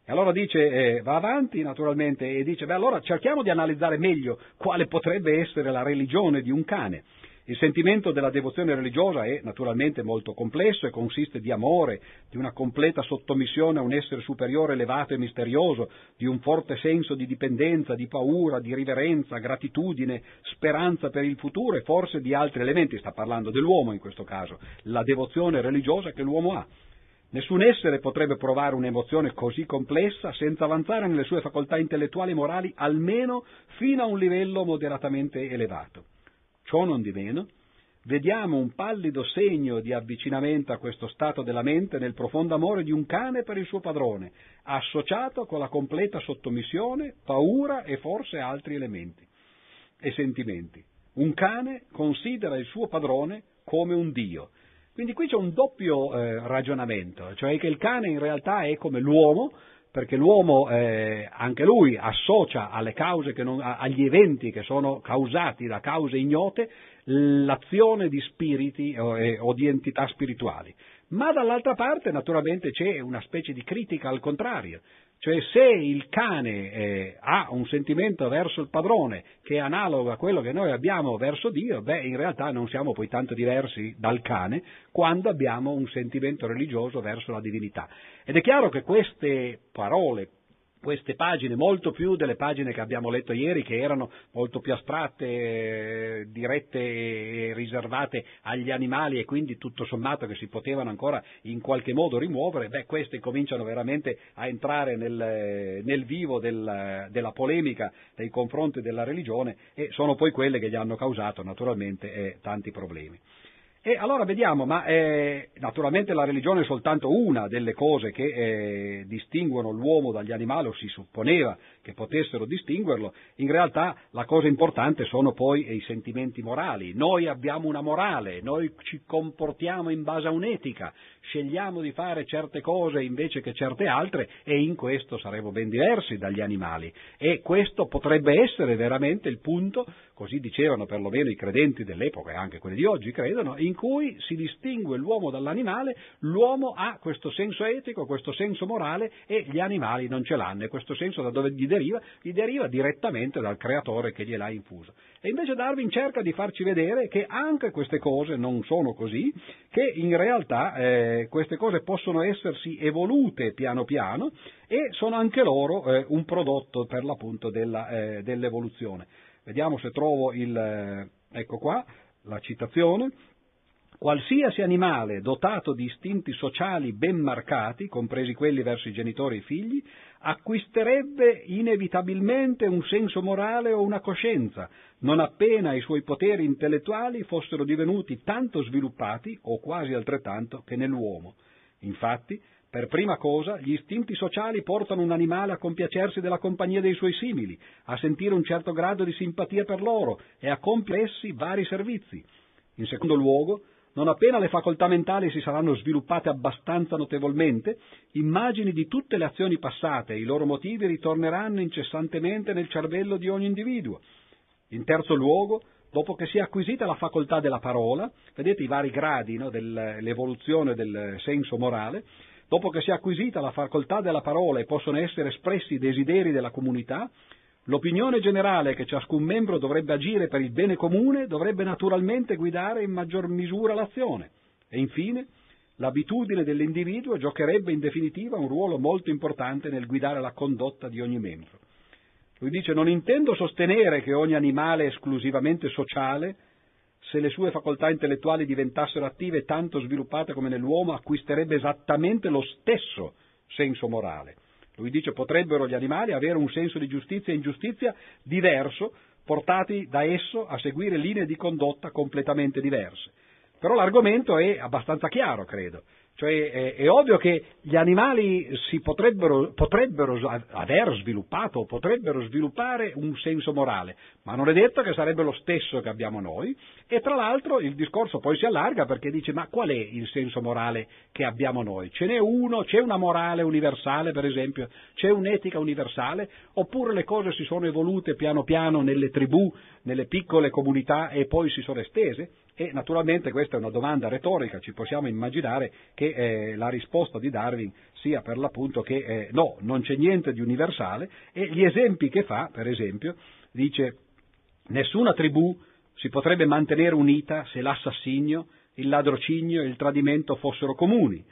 E allora dice, eh, va avanti naturalmente e dice, beh allora cerchiamo di analizzare meglio quale potrebbe essere la religione di un cane. Il sentimento della devozione religiosa è naturalmente molto complesso e consiste di amore, di una completa sottomissione a un essere superiore elevato e misterioso, di un forte senso di dipendenza, di paura, di riverenza, gratitudine, speranza per il futuro e forse di altri elementi. Sta parlando dell'uomo in questo caso, la devozione religiosa che l'uomo ha. Nessun essere potrebbe provare un'emozione così complessa senza avanzare nelle sue facoltà intellettuali e morali almeno fino a un livello moderatamente elevato. Ciò non di meno, vediamo un pallido segno di avvicinamento a questo stato della mente nel profondo amore di un cane per il suo padrone, associato con la completa sottomissione, paura e forse altri elementi e sentimenti. Un cane considera il suo padrone come un dio. Quindi qui c'è un doppio eh, ragionamento, cioè che il cane in realtà è come l'uomo, perché l'uomo eh, anche lui associa non, agli eventi che sono causati da cause ignote l'azione di spiriti o, eh, o di entità spirituali. Ma dall'altra parte naturalmente c'è una specie di critica al contrario, cioè se il cane eh, ha un sentimento verso il padrone che è analogo a quello che noi abbiamo verso Dio, beh in realtà non siamo poi tanto diversi dal cane quando abbiamo un sentimento religioso verso la divinità. Ed è chiaro che queste parole, queste pagine, molto più delle pagine che abbiamo letto ieri, che erano molto più astratte, eh, dirette e riservate agli animali e quindi tutto sommato che si potevano ancora in qualche modo rimuovere, beh, queste cominciano veramente a entrare nel, nel vivo del, della polemica nei confronti della religione e sono poi quelle che gli hanno causato naturalmente eh, tanti problemi. E allora vediamo, ma eh, naturalmente la religione è soltanto una delle cose che eh, distinguono l'uomo dagli animali, o si supponeva che potessero distinguerlo, in realtà la cosa importante sono poi i sentimenti morali. Noi abbiamo una morale, noi ci comportiamo in base a un'etica, scegliamo di fare certe cose invece che certe altre e in questo saremo ben diversi dagli animali. E questo potrebbe essere veramente il punto, così dicevano perlomeno i credenti dell'epoca e anche quelli di oggi credono, in cui si distingue l'uomo dall'animale, l'uomo ha questo senso etico, questo senso morale e gli animali non ce l'hanno e questo senso da dove gli deriva? Gli deriva direttamente dal creatore che gliel'ha infuso. E invece Darwin cerca di farci vedere che anche queste cose non sono così, che in realtà eh, queste cose possono essersi evolute piano piano e sono anche loro eh, un prodotto per l'appunto della, eh, dell'evoluzione. Vediamo se trovo il, eh, ecco qua, la citazione. Qualsiasi animale dotato di istinti sociali ben marcati, compresi quelli verso i genitori e i figli, acquisterebbe inevitabilmente un senso morale o una coscienza, non appena i suoi poteri intellettuali fossero divenuti tanto sviluppati, o quasi altrettanto, che nell'uomo. Infatti, Per prima cosa, gli istinti sociali portano un animale a compiacersi della compagnia dei suoi simili, a sentire un certo grado di simpatia per loro e a compiere essi vari servizi. In secondo luogo, non appena le facoltà mentali si saranno sviluppate abbastanza notevolmente, immagini di tutte le azioni passate e i loro motivi ritorneranno incessantemente nel cervello di ogni individuo. In terzo luogo, dopo che si è acquisita la facoltà della parola, vedete i vari gradi no, dell'evoluzione del senso morale, Dopo che si è acquisita la facoltà della parola e possono essere espressi i desideri della comunità, l'opinione generale che ciascun membro dovrebbe agire per il bene comune dovrebbe naturalmente guidare in maggior misura l'azione. E infine, l'abitudine dell'individuo giocherebbe in definitiva un ruolo molto importante nel guidare la condotta di ogni membro. Lui dice non intendo sostenere che ogni animale è esclusivamente sociale se le sue facoltà intellettuali diventassero attive e tanto sviluppate come nell'uomo, acquisterebbe esattamente lo stesso senso morale. Lui dice potrebbero gli animali avere un senso di giustizia e ingiustizia diverso, portati da esso a seguire linee di condotta completamente diverse. Però l'argomento è abbastanza chiaro, credo. Cioè è, è, ovvio che gli animali potrebbero, potrebbero aver sviluppato potrebbero sviluppare un senso morale, ma non è detto che sarebbe lo stesso che abbiamo noi e tra l'altro il discorso poi si allarga perché dice ma qual è il senso morale che abbiamo noi? Ce n'è uno? C'è una morale universale per esempio? C'è un'etica universale? Oppure le cose si sono evolute piano piano nelle tribù, nelle piccole comunità e poi si sono estese? E naturalmente questa è una domanda retorica, ci possiamo immaginare che eh, la risposta di Darwin sia per l'appunto che eh, no, non c'è niente di universale e gli esempi che fa, per esempio, dice nessuna tribù si potrebbe mantenere unita se l'assassinio, il ladrocinio e il tradimento fossero comuni.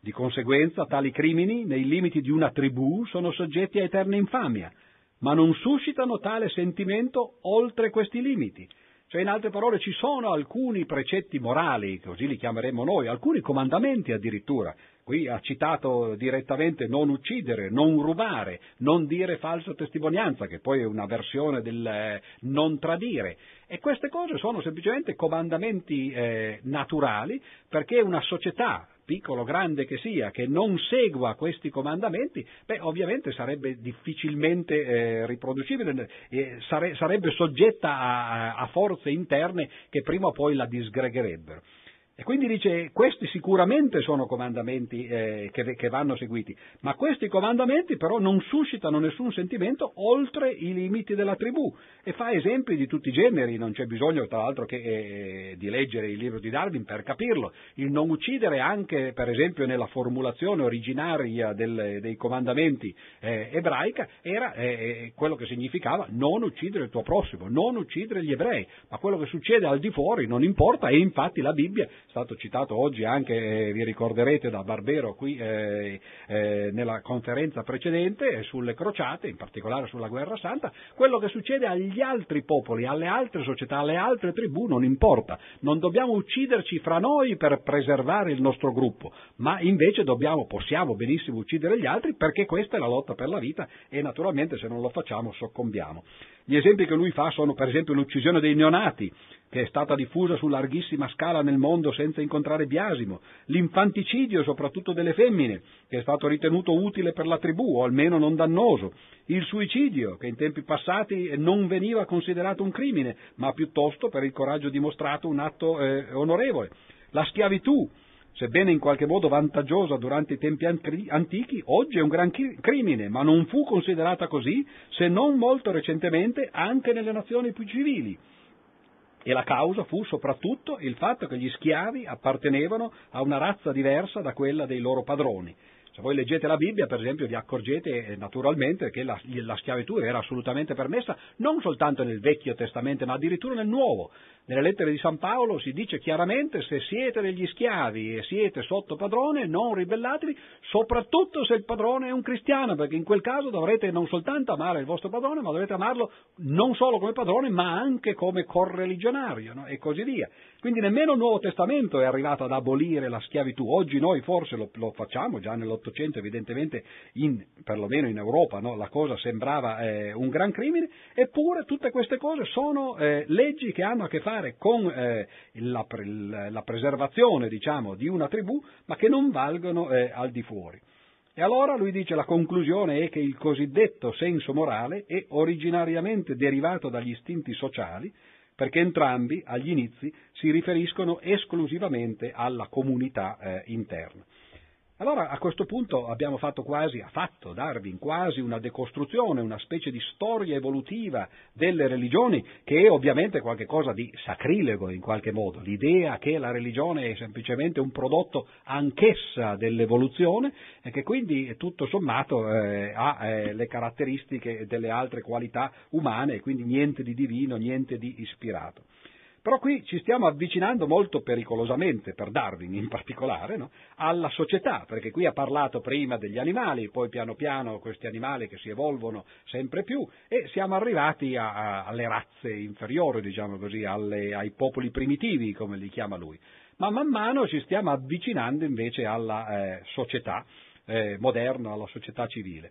Di conseguenza tali crimini, nei limiti di una tribù, sono soggetti a eterna infamia, ma non suscitano tale sentimento oltre questi limiti cioè, in altre parole, ci sono alcuni precetti morali, così li chiameremo noi, alcuni comandamenti addirittura. Qui ha citato direttamente non uccidere, non rubare, non dire falsa testimonianza, che poi è una versione del eh, non tradire. E queste cose sono semplicemente comandamenti eh, naturali perché una società piccolo o grande che sia, che non segua questi comandamenti, beh, ovviamente sarebbe difficilmente eh, riproducibile, eh, sare, sarebbe soggetta a, a forze interne che prima o poi la disgregherebbero. E quindi dice, questi sicuramente sono comandamenti eh, che, che, vanno seguiti, ma questi comandamenti però non suscitano nessun sentimento oltre i limiti della tribù e fa esempi di tutti i generi, non c'è bisogno tra l'altro che, eh, di leggere il libro di Darwin per capirlo. Il non uccidere anche per esempio nella formulazione originaria del, dei comandamenti eh, ebraica era eh, eh, quello che significava non uccidere il tuo prossimo, non uccidere gli ebrei, ma quello che succede al di fuori non importa e infatti la Bibbia stato citato oggi anche, eh, vi ricorderete, da Barbero qui eh, eh, nella conferenza precedente sulle crociate, in particolare sulla guerra santa, quello che succede agli altri popoli, alle altre società, alle altre tribù non importa, non dobbiamo ucciderci fra noi per preservare il nostro gruppo, ma invece dobbiamo, possiamo benissimo uccidere gli altri perché questa è la lotta per la vita e naturalmente se non lo facciamo soccombiamo. Gli esempi che lui fa sono per esempio l'uccisione dei neonati, che è stata diffusa su larghissima scala nel mondo senza incontrare biasimo, l'infanticidio soprattutto delle femmine, che è stato ritenuto utile per la tribù o almeno non dannoso, il suicidio, che in tempi passati non veniva considerato un crimine, ma piuttosto per il coraggio dimostrato un atto eh, onorevole, la schiavitù, sebbene in qualche modo vantaggiosa durante i tempi antichi, oggi è un gran crimine, ma non fu considerata così se non molto recentemente anche nelle nazioni più civili. E la causa fu soprattutto il fatto che gli schiavi appartenevano a una razza diversa da quella dei loro padroni. Se voi leggete la Bibbia, per esempio, vi accorgete eh, naturalmente che la, la, schiavitù era assolutamente permessa non soltanto nel Vecchio Testamento, ma addirittura nel Nuovo. Nelle lettere di San Paolo si dice chiaramente se siete degli schiavi e siete sotto padrone, non ribellatevi, soprattutto se il padrone è un cristiano, perché in quel caso dovrete non soltanto amare il vostro padrone, ma dovrete amarlo non solo come padrone, ma anche come correligionario, no? e così via. Quindi nemmeno il Nuovo Testamento è arrivato ad abolire la schiavitù. Oggi noi forse lo, lo facciamo già nell'Ottocento evidentemente, in, perlomeno in Europa, no? la cosa sembrava eh, un gran crimine, eppure tutte queste cose sono eh, leggi che hanno a che fare con eh, la, la, preservazione diciamo, di una tribù, ma che non valgono eh, al di fuori. E allora lui dice la conclusione è che il cosiddetto senso morale è originariamente derivato dagli istinti sociali, perché entrambi agli inizi si riferiscono esclusivamente alla comunità eh, interna. Allora a questo punto abbiamo fatto quasi, ha fatto Darwin quasi una decostruzione, una specie di storia evolutiva delle religioni che è ovviamente qualcosa di sacrilego in qualche modo, l'idea che la religione è semplicemente un prodotto anch'essa dell'evoluzione e che quindi tutto sommato eh, ha eh, le caratteristiche delle altre qualità umane e quindi niente di divino, niente di ispirato. Però qui ci stiamo avvicinando molto pericolosamente, per Darwin in particolare, no? alla società, perché qui ha parlato prima degli animali, poi piano piano questi animali che si evolvono sempre più e siamo arrivati a, a, alle razze inferiori, diciamo così, alle, ai popoli primitivi, come li chiama lui. Ma man mano ci stiamo avvicinando invece alla eh, società eh, moderna, alla società civile.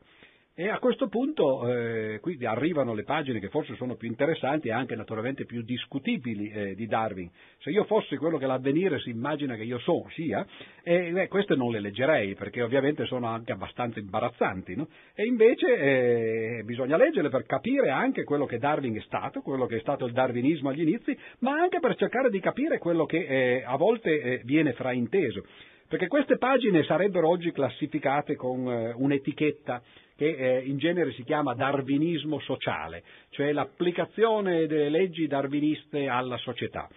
E a questo punto eh, qui arrivano le pagine che forse sono più interessanti e anche naturalmente più discutibili eh, di Darwin. Se io fossi quello che l'avvenire si immagina che io so, sia, eh, beh, queste non le leggerei perché ovviamente sono anche abbastanza imbarazzanti. No? E invece eh, bisogna leggerle per capire anche quello che Darwin è stato, quello che è stato il darwinismo agli inizi, ma anche per cercare di capire quello che eh, a volte eh, viene frainteso. Perché queste pagine sarebbero oggi classificate con un'etichetta che eh, in genere si chiama darwinismo sociale, cioè l'applicazione delle leggi darwiniste alla società.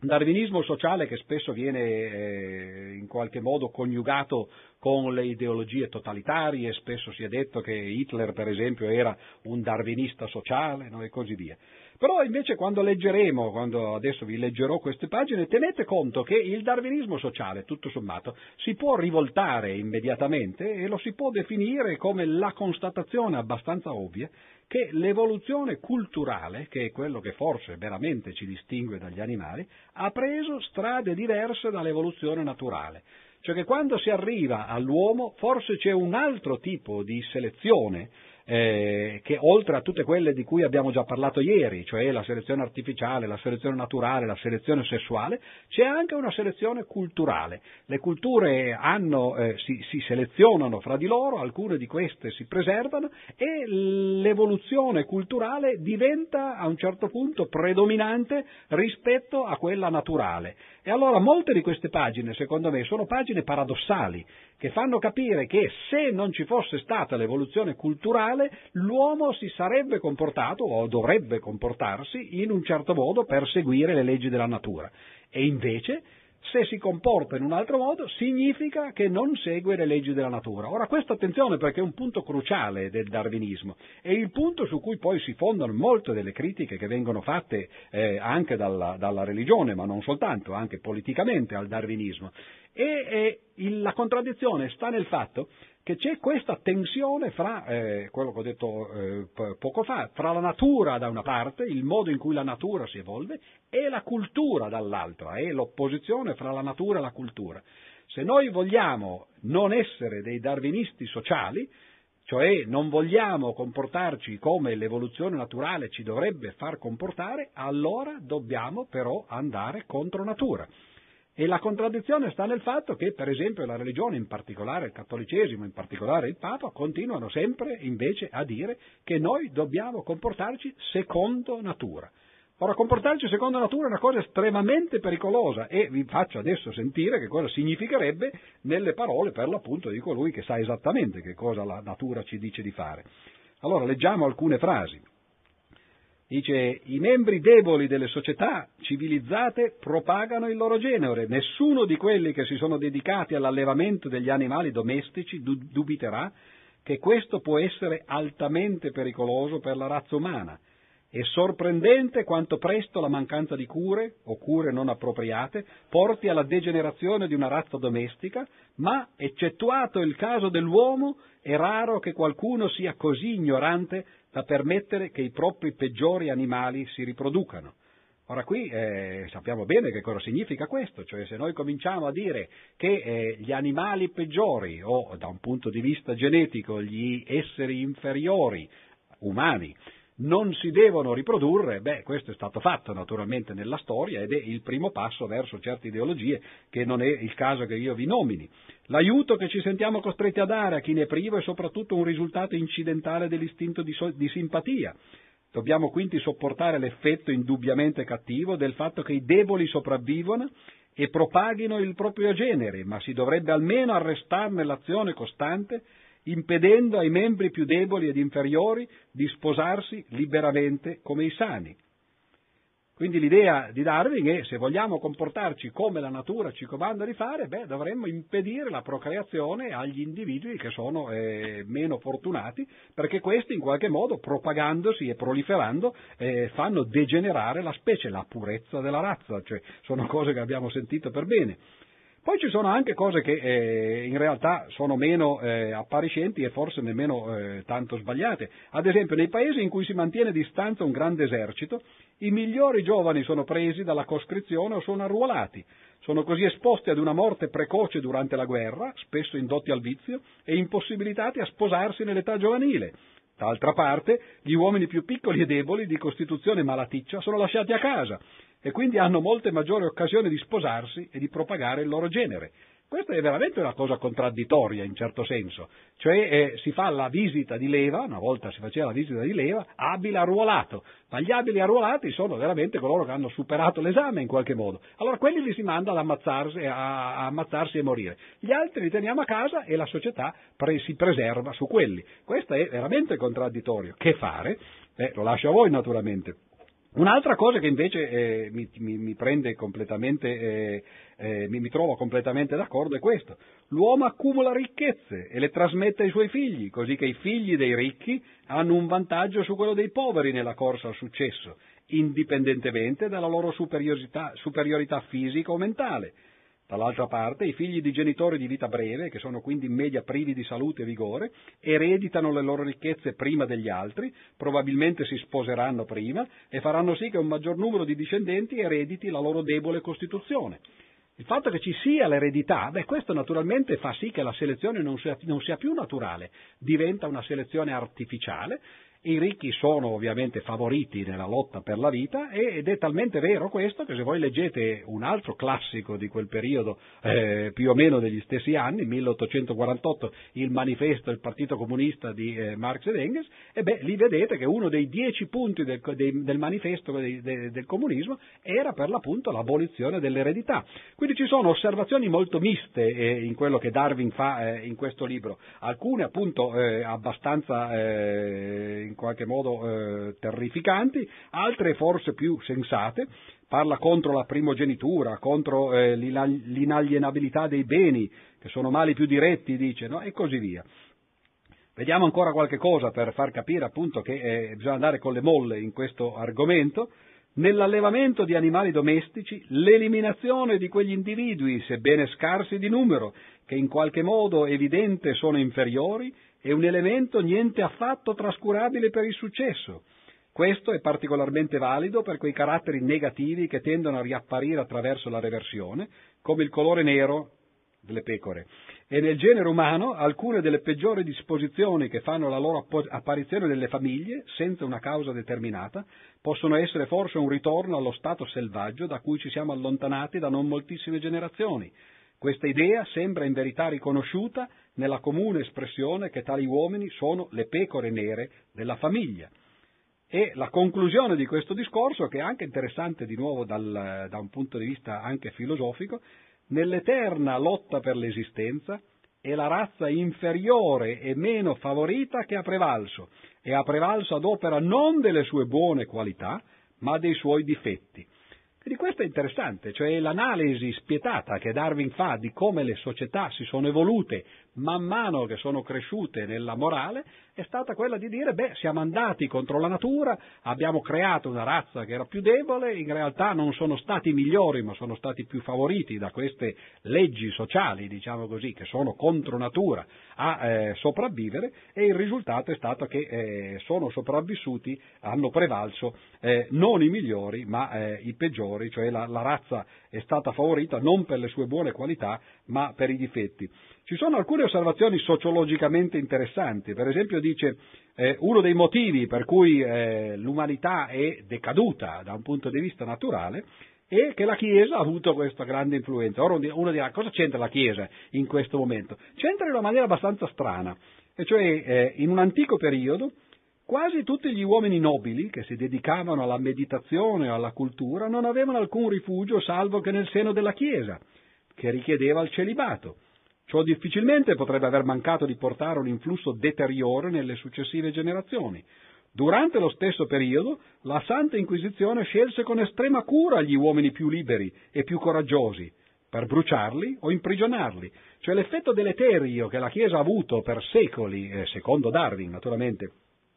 Darwinismo sociale che spesso viene eh, in qualche modo coniugato con le ideologie totalitarie, spesso si è detto che Hitler per esempio era un darwinista sociale no? e così via. Però invece quando leggeremo, quando adesso vi leggerò queste pagine, tenete conto che il darwinismo sociale, tutto sommato, si può rivoltare immediatamente e lo si può definire come la constatazione abbastanza ovvia che l'evoluzione culturale, che è quello che forse veramente ci distingue dagli animali, ha preso strade diverse dall'evoluzione naturale. Cioè che quando si arriva all'uomo forse c'è un altro tipo di selezione eh, che oltre a tutte quelle di cui abbiamo già parlato ieri, cioè la selezione artificiale, la selezione naturale, la selezione sessuale, c'è anche una selezione culturale. Le culture hanno, eh, si, si, selezionano fra di loro, alcune di queste si preservano e l'evoluzione culturale diventa a un certo punto predominante rispetto a quella naturale. E allora molte di queste pagine, secondo me, sono pagine paradossali, che fanno capire che se non ci fosse stata l'evoluzione culturale, l'uomo si sarebbe comportato o dovrebbe comportarsi in un certo modo per seguire le leggi della natura. E invece se si comporta in un altro modo significa che non segue le leggi della natura. Ora questo attenzione perché è un punto cruciale del darwinismo e il punto su cui poi si fondano molte delle critiche che vengono fatte eh, anche dalla, dalla, religione, ma non soltanto, anche politicamente al darwinismo. E, e la contraddizione sta nel fatto che c'è questa tensione fra, eh, quello che ho detto eh, poco fa, fra la natura da una parte, il modo in cui la natura si evolve, e la cultura dall'altra, è l'opposizione fra la natura e la cultura. Se noi vogliamo non essere dei darwinisti sociali, cioè non vogliamo comportarci come l'evoluzione naturale ci dovrebbe far comportare, allora dobbiamo però andare contro natura. E la contraddizione sta nel fatto che, per esempio, la religione, in particolare il cattolicesimo, in particolare il Papa, continuano sempre invece a dire che noi dobbiamo comportarci secondo natura. Ora, comportarci secondo natura è una cosa estremamente pericolosa e vi faccio adesso sentire che cosa significherebbe nelle parole per l'appunto di colui che sa esattamente che cosa la natura ci dice di fare. Allora, leggiamo alcune frasi. Dice, i membri deboli delle società civilizzate propagano il loro genere. Nessuno di quelli che si sono dedicati all'allevamento degli animali domestici dubiterà che questo può essere altamente pericoloso per la razza umana. È sorprendente quanto presto la mancanza di cure, o cure non appropriate, porti alla degenerazione di una razza domestica, ma, eccettuato il caso dell'uomo, è raro che qualcuno sia così ignorante da permettere che i propri peggiori animali si riproducano. Ora qui eh, sappiamo bene che cosa significa questo, cioè se noi cominciamo a dire che eh, gli animali peggiori o da un punto di vista genetico gli esseri inferiori umani non si devono riprodurre, beh, questo è stato fatto naturalmente nella storia ed è il primo passo verso certe ideologie che non è il caso che io vi nomini. L'aiuto che ci sentiamo costretti a dare a chi ne è privo è soprattutto un risultato incidentale dell'istinto di, so- di simpatia. Dobbiamo quindi sopportare l'effetto indubbiamente cattivo del fatto che i deboli sopravvivono e propaghino il proprio genere, ma si dovrebbe almeno arrestarne l'azione costante impedendo ai membri più deboli ed inferiori di sposarsi liberamente come i sani. Quindi l'idea di Darwin è se vogliamo comportarci come la natura ci comanda di fare, beh, dovremmo impedire la procreazione agli individui che sono eh, meno fortunati, perché questi in qualche modo, propagandosi e proliferando, eh, fanno degenerare la specie, la purezza della razza, cioè sono cose che abbiamo sentito per bene. Poi ci sono anche cose che eh, in realtà sono meno eh, appariscenti e forse nemmeno eh, tanto sbagliate. Ad esempio, nei paesi in cui si mantiene distanza un grande esercito, i migliori giovani sono presi dalla coscrizione o sono arruolati. Sono così esposti ad una morte precoce durante la guerra, spesso indotti al vizio, e impossibilitati a sposarsi nell'età giovanile. D'altra parte, gli uomini più piccoli e deboli, di costituzione malaticcia, sono lasciati a casa e quindi hanno molte maggiori occasioni di sposarsi e di propagare il loro genere. Questa è veramente una cosa contraddittoria in certo senso, cioè eh, si fa la visita di leva, una volta si faceva la visita di leva, abile arruolato, ma gli abili arruolati sono veramente coloro che hanno superato l'esame in qualche modo, allora quelli li si manda ad ammazzarsi, a, a ammazzarsi e morire, gli altri li teniamo a casa e la società pre, si preserva su quelli, questo è veramente contraddittorio, che fare? Eh, lo lascio a voi naturalmente. Un'altra cosa che invece eh, mi, mi, mi, eh, eh, mi, trovo completamente d'accordo è questo. L'uomo accumula ricchezze e le trasmette ai suoi figli, così che i figli dei ricchi hanno un vantaggio su quello dei poveri nella corsa al successo, indipendentemente dalla loro superiorità, superiorità fisica o mentale. Dall'altra parte, i figli di genitori di vita breve, che sono quindi in media privi di salute e vigore, ereditano le loro ricchezze prima degli altri, probabilmente si sposeranno prima e faranno sì che un maggior numero di discendenti erediti la loro debole costituzione. Il fatto che ci sia l'eredità, beh, questo naturalmente fa sì che la selezione non sia, non sia più naturale, diventa una selezione artificiale i ricchi sono ovviamente favoriti nella lotta per la vita ed è talmente vero questo che se voi leggete un altro classico di quel periodo eh, più o meno degli stessi anni, 1848, il manifesto del Partito Comunista di eh, Marx ed Engels, e beh, lì vedete che uno dei dieci punti del, del, del manifesto del, del, comunismo era per l'appunto l'abolizione dell'eredità. Quindi ci sono osservazioni molto miste eh, in quello che Darwin fa eh, in questo libro, alcune appunto eh, abbastanza eh, qualche modo eh, terrificanti, altre forse più sensate, parla contro la primogenitura, contro eh, l'inalienabilità dei beni, che sono mali più diretti, dice, no? e così via. Vediamo ancora qualche cosa per far capire appunto che eh, bisogna andare con le molle in questo argomento. Nell'allevamento di animali domestici, l'eliminazione di quegli individui, sebbene scarsi di numero, che in qualche modo evidente sono inferiori, è un elemento niente affatto trascurabile per il successo. Questo è particolarmente valido per quei caratteri negativi che tendono a riapparire attraverso la reversione, come il colore nero delle pecore. E nel genere umano alcune delle peggiori disposizioni che fanno la loro apparizione nelle famiglie, senza una causa determinata, possono essere forse un ritorno allo stato selvaggio da cui ci siamo allontanati da non moltissime generazioni, questa idea sembra in verità riconosciuta nella comune espressione che tali uomini sono le pecore nere della famiglia. E la conclusione di questo discorso, che è anche interessante di nuovo dal, da un punto di vista anche filosofico, nell'eterna lotta per l'esistenza è la razza inferiore e meno favorita che ha prevalso, e ha prevalso ad opera non delle sue buone qualità, ma dei suoi difetti. Quindi questo è interessante, cioè l'analisi spietata che Darwin fa di come le società si sono evolute man mano che sono cresciute nella morale è stata quella di dire, beh, siamo andati contro la natura, abbiamo creato una razza che era più debole, in realtà non sono stati migliori, ma sono stati più favoriti da queste leggi sociali, diciamo così, che sono contro natura a eh, sopravvivere e il risultato è stato che eh, sono sopravvissuti, hanno prevalso eh, non i migliori, ma eh, i peggiori, cioè la, la razza è stata favorita non per le sue buone qualità, ma per i difetti. Ci sono alcune osservazioni sociologicamente interessanti, per esempio dice eh, uno dei motivi per cui eh, l'umanità è decaduta da un punto di vista naturale è che la Chiesa ha avuto questa grande influenza. Ora uno dirà cosa c'entra la Chiesa in questo momento? C'entra in una maniera abbastanza strana, e cioè eh, in un antico periodo quasi tutti gli uomini nobili che si dedicavano alla meditazione o alla cultura non avevano alcun rifugio salvo che nel seno della Chiesa, che richiedeva il celibato. Ciò difficilmente potrebbe aver mancato di portare un influsso deteriore nelle successive generazioni. Durante lo stesso periodo, la Santa Inquisizione scelse con estrema cura gli uomini più liberi e più coraggiosi, per bruciarli o imprigionarli. Cioè l'effetto deleterio che la Chiesa ha avuto per secoli, eh, secondo Darwin naturalmente,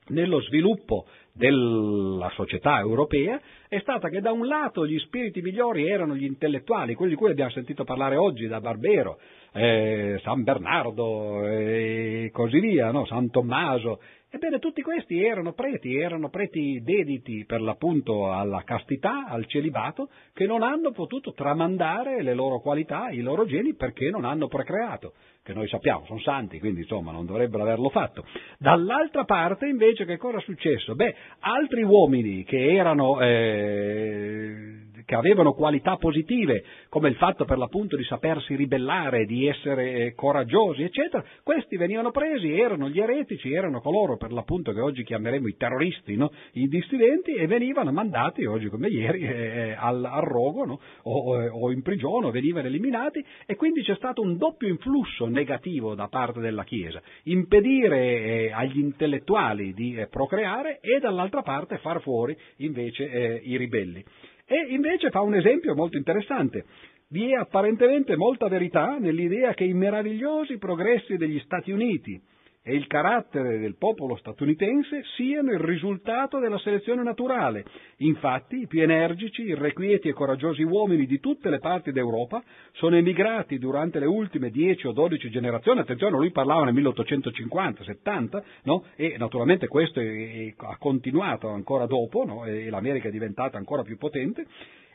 nello sviluppo della società europea è stata che da un lato gli spiriti migliori erano gli intellettuali, quelli di cui abbiamo sentito parlare oggi da Barbero, eh, San Bernardo e così via, no? San Tommaso. Ebbene, tutti questi erano preti, erano preti dediti per l'appunto alla castità, al celibato, che non hanno potuto tramandare le loro qualità, i loro geni, perché non hanno procreato, che noi sappiamo, sono santi, quindi insomma non dovrebbero averlo fatto. Dall'altra parte invece che cosa è successo? Beh, altri uomini che erano... Eh, che avevano qualità positive, come il fatto per l'appunto di sapersi ribellare, di essere eh, coraggiosi, eccetera, questi venivano presi, erano gli eretici, erano coloro per l'appunto che oggi chiameremo i terroristi, no? i dissidenti, e venivano mandati, oggi come ieri, eh, eh al, al, rogo no? o, o, in prigione, venivano eliminati, e quindi c'è stato un doppio influsso negativo da parte della Chiesa, impedire eh, agli intellettuali di eh, procreare e dall'altra parte far fuori invece eh, i ribelli. E invece fa un esempio molto interessante. Vi è apparentemente molta verità nell'idea che i meravigliosi progressi degli Stati Uniti e il carattere del popolo statunitense siano il risultato della selezione naturale. Infatti, i più energici, irrequieti e coraggiosi uomini di tutte le parti d'Europa sono emigrati durante le ultime 10 o 12 generazioni. Attenzione, lui parlava nel 1850-70, no? e naturalmente questo è, è, ha continuato ancora dopo, no? e l'America è diventata ancora più potente.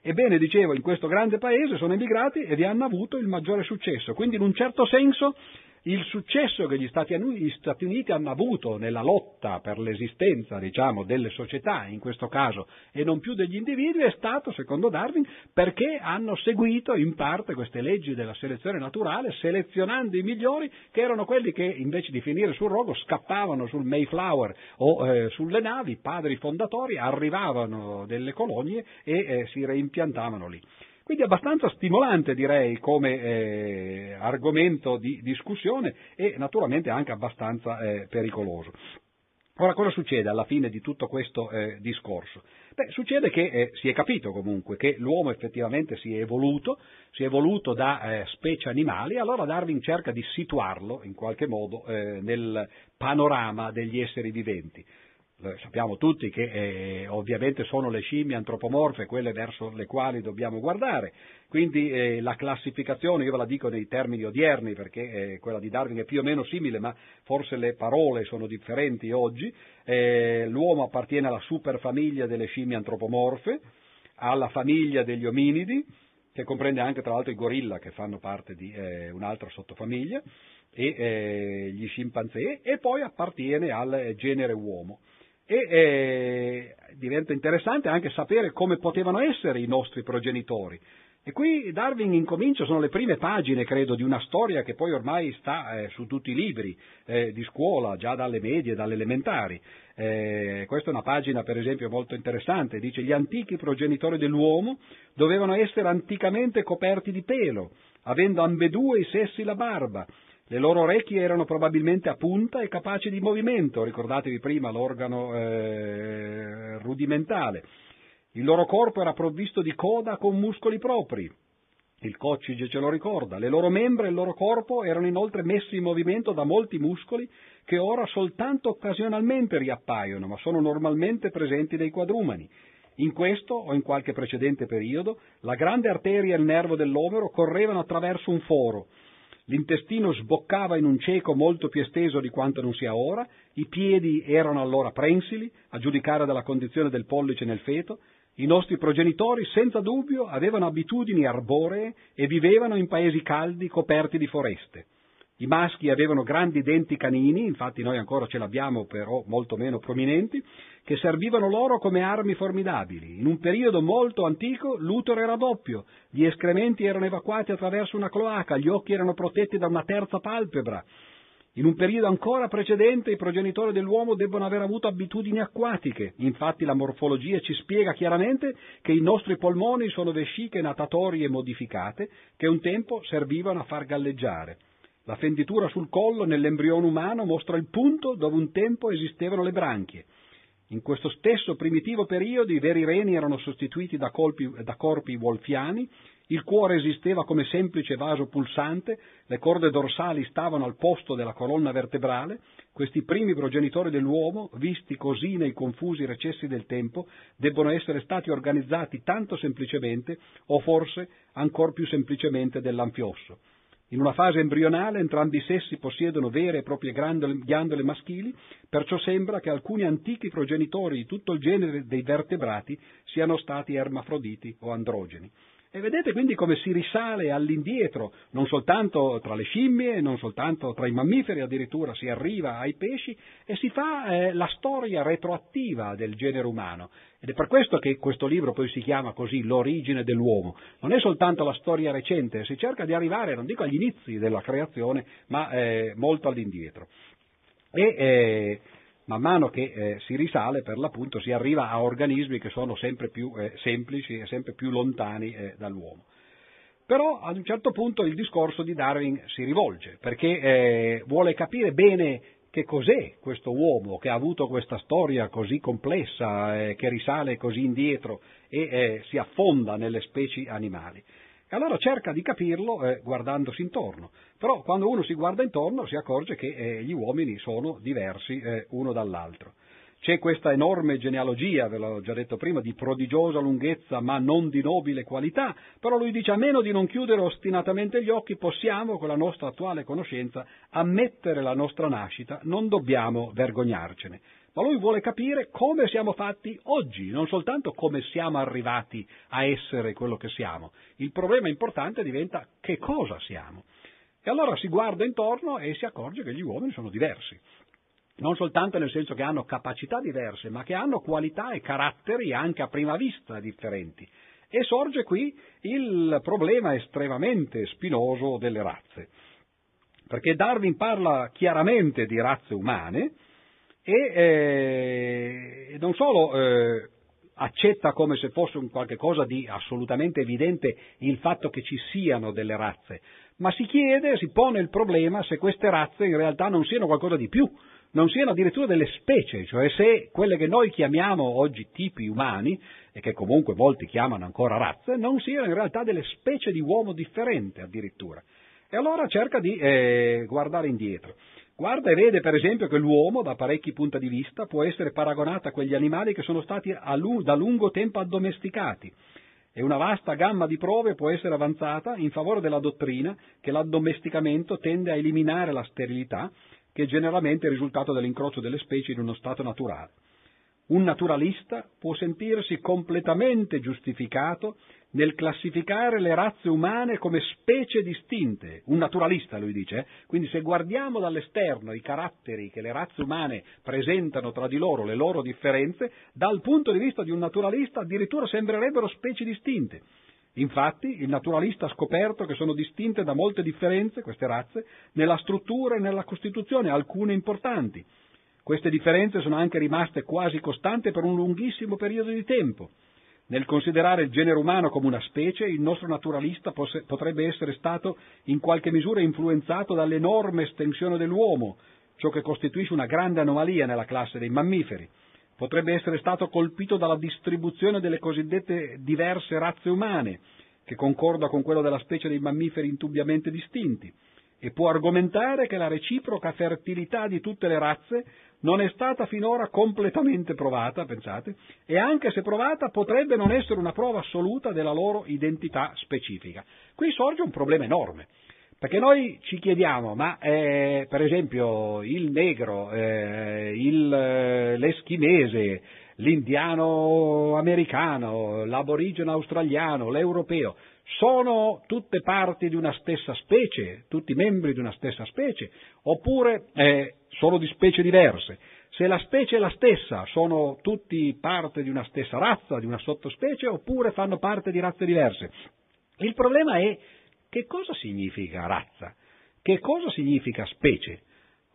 Ebbene, dicevo, in questo grande paese sono emigrati e vi hanno avuto il maggiore successo. Quindi, in un certo senso, il successo che gli Stati, Uniti hanno avuto nella lotta per l'esistenza, diciamo, delle società, in questo caso, e non più degli individui, è stato, secondo Darwin, perché hanno seguito in parte queste leggi della selezione naturale, selezionando i migliori, che erano quelli che invece di finire sul rogo scappavano sul Mayflower o eh, sulle navi, padri fondatori, arrivavano delle colonie e eh, si reimpiantavano lì. Quindi è abbastanza stimolante direi come eh, argomento di discussione e naturalmente anche abbastanza eh, pericoloso. Ora cosa succede alla fine di tutto questo eh, discorso? Beh, succede che eh, si è capito comunque che l'uomo effettivamente si è evoluto, si è evoluto da eh, specie animali, allora Darwin cerca di situarlo in qualche modo eh, nel panorama degli esseri viventi sappiamo tutti che eh, ovviamente sono le scimmie antropomorfe quelle verso le quali dobbiamo guardare, quindi eh, la classificazione, io ve la dico nei termini odierni perché eh, quella di Darwin è più o meno simile, ma forse le parole sono differenti oggi, eh, l'uomo appartiene alla superfamiglia delle scimmie antropomorfe, alla famiglia degli ominidi, che comprende anche tra l'altro i gorilla che fanno parte di eh, un'altra sottofamiglia, e eh, gli scimpanzé, e poi appartiene al genere uomo e eh, diventa interessante anche sapere come potevano essere i nostri progenitori. E qui Darwin incomincia, sono le prime pagine, credo, di una storia che poi ormai sta eh, su tutti i libri eh, di scuola, già dalle medie, dalle elementari. Eh, questa è una pagina, per esempio, molto interessante. Dice gli antichi progenitori dell'uomo dovevano essere anticamente coperti di pelo, avendo ambedue i sessi la barba, le loro orecchie erano probabilmente a punta e capaci di movimento, ricordatevi prima l'organo eh, rudimentale. Il loro corpo era provvisto di coda con muscoli propri Il Coccige ce lo ricorda, le loro membra e il loro corpo erano inoltre messi in movimento da molti muscoli che ora soltanto occasionalmente riappaiono, ma sono normalmente presenti dai quadrumani. In questo o in qualche precedente periodo, la grande arteria e il nervo dell'omero correvano attraverso un foro, l'intestino sboccava in un cieco molto più esteso di quanto non sia ora, i piedi erano allora prensili, a giudicare dalla condizione del pollice nel feto, i nostri progenitori senza dubbio avevano abitudini arboree e vivevano in paesi caldi coperti di foreste. I maschi avevano grandi denti canini, infatti noi ancora ce l'abbiamo però molto meno prominenti, che servivano loro come armi formidabili. In un periodo molto antico l'utero era doppio, gli escrementi erano evacuati attraverso una cloaca, gli occhi erano protetti da una terza palpebra. In un periodo ancora precedente i progenitori dell'uomo debbono aver avuto abitudini acquatiche, infatti la morfologia ci spiega chiaramente che i nostri polmoni sono vesciche natatorie modificate che un tempo servivano a far galleggiare. La fenditura sul collo nell'embrione umano mostra il punto dove un tempo esistevano le branchie. In questo stesso primitivo periodo i veri reni erano sostituiti da, colpi, da corpi wolfiani, il cuore esisteva come semplice vaso pulsante, le corde dorsali stavano al posto della colonna vertebrale, questi primi progenitori dell'uomo, visti così nei confusi recessi del tempo, debbono essere stati organizzati tanto semplicemente o forse ancor più semplicemente dell'anfiosso. In una fase embrionale entrambi i sessi possiedono vere e proprie ghiandole maschili, perciò sembra che alcuni antichi progenitori di tutto il genere dei vertebrati siano stati ermafroditi o androgeni. E vedete quindi come si risale all'indietro, non soltanto tra le scimmie, non soltanto tra i mammiferi, addirittura si arriva ai pesci e si fa eh, la storia retroattiva del genere umano. Ed è per questo che questo libro poi si chiama così L'origine dell'uomo. Non è soltanto la storia recente, si cerca di arrivare, non dico agli inizi della creazione, ma eh, molto all'indietro. E, eh, man mano che eh, si risale, per l'appunto, si arriva a organismi che sono sempre più eh, semplici e sempre più lontani eh, dall'uomo. Però ad un certo punto il discorso di Darwin si rivolge, perché eh, vuole capire bene che cos'è questo uomo che ha avuto questa storia così complessa, eh, che risale così indietro e eh, si affonda nelle specie animali. Allora cerca di capirlo eh, guardandosi intorno. Però quando uno si guarda intorno si accorge che eh, gli uomini sono diversi eh, uno dall'altro. C'è questa enorme genealogia, ve l'ho già detto prima, di prodigiosa lunghezza ma non di nobile qualità, però lui dice a meno di non chiudere ostinatamente gli occhi possiamo, con la nostra attuale conoscenza, ammettere la nostra nascita, non dobbiamo vergognarcene ma lui vuole capire come siamo fatti oggi, non soltanto come siamo arrivati a essere quello che siamo. Il problema importante diventa che cosa siamo. E allora si guarda intorno e si accorge che gli uomini sono diversi. Non soltanto nel senso che hanno capacità diverse, ma che hanno qualità e caratteri anche a prima vista differenti. E sorge qui il problema estremamente spinoso delle razze. Perché Darwin parla chiaramente di razze umane, e eh, non solo eh, accetta come se fosse un qualche di assolutamente evidente il fatto che ci siano delle razze, ma si chiede, si pone il problema se queste razze in realtà non siano qualcosa di più, non siano addirittura delle specie, cioè se quelle che noi chiamiamo oggi tipi umani, e che comunque molti chiamano ancora razze, non siano in realtà delle specie di uomo differente addirittura. E allora cerca di eh, guardare indietro. Guarda e vede per esempio che l'uomo, da parecchi punti di vista, può essere paragonato a quegli animali che sono stati da lungo tempo addomesticati e una vasta gamma di prove può essere avanzata in favore della dottrina che l'addomesticamento tende a eliminare la sterilità, che è generalmente il risultato dell'incrocio delle specie in uno stato naturale. Un naturalista può sentirsi completamente giustificato nel classificare le razze umane come specie distinte, un naturalista lui dice, eh? quindi se guardiamo dall'esterno i caratteri che le razze umane presentano tra di loro, le loro differenze, dal punto di vista di un naturalista addirittura sembrerebbero specie distinte. Infatti il naturalista ha scoperto che sono distinte da molte differenze, queste razze, nella struttura e nella costituzione, alcune importanti. Queste differenze sono anche rimaste quasi costanti per un lunghissimo periodo di tempo. Nel considerare il genere umano come una specie, il nostro naturalista potrebbe essere stato in qualche misura influenzato dall'enorme estensione dell'uomo, ciò che costituisce una grande anomalia nella classe dei mammiferi. Potrebbe essere stato colpito dalla distribuzione delle cosiddette diverse razze umane, che concorda con quello della specie dei mammiferi indubbiamente distinti, e può argomentare che la reciproca fertilità di tutte le razze non è stata finora completamente provata, pensate, e anche se provata potrebbe non essere una prova assoluta della loro identità specifica. Qui sorge un problema enorme, perché noi ci chiediamo, ma eh, per esempio il negro, eh, il, eh, l'eschimese, l'indiano americano, l'aborigeno australiano, l'europeo, sono tutte parti di una stessa specie, tutti membri di una stessa specie, oppure eh, sono di specie diverse. Se la specie è la stessa, sono tutti parte di una stessa razza, di una sottospecie, oppure fanno parte di razze diverse. Il problema è che cosa significa razza? Che cosa significa specie?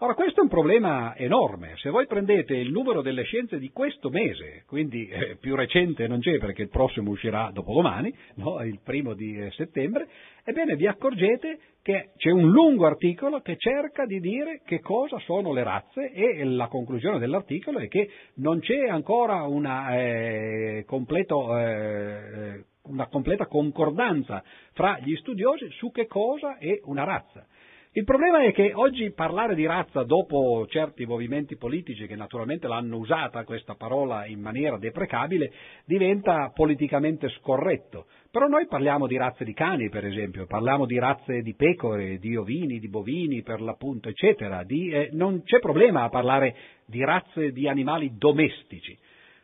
Ora, questo è un problema enorme. Se voi prendete il numero delle scienze di questo mese, quindi eh, più recente non c'è perché il prossimo uscirà dopodomani, no? il primo di eh, settembre, ebbene vi accorgete che c'è un lungo articolo che cerca di dire che cosa sono le razze e la conclusione dell'articolo è che non c'è ancora una, eh, completo, eh, una completa concordanza fra gli studiosi su che cosa è una razza. Il problema è che oggi parlare di razza dopo certi movimenti politici che naturalmente l'hanno usata questa parola in maniera deprecabile diventa politicamente scorretto. Però noi parliamo di razze di cani, per esempio, parliamo di razze di pecore, di ovini, di bovini, per l'appunto, eccetera. Di, eh, non c'è problema a parlare di razze di animali domestici.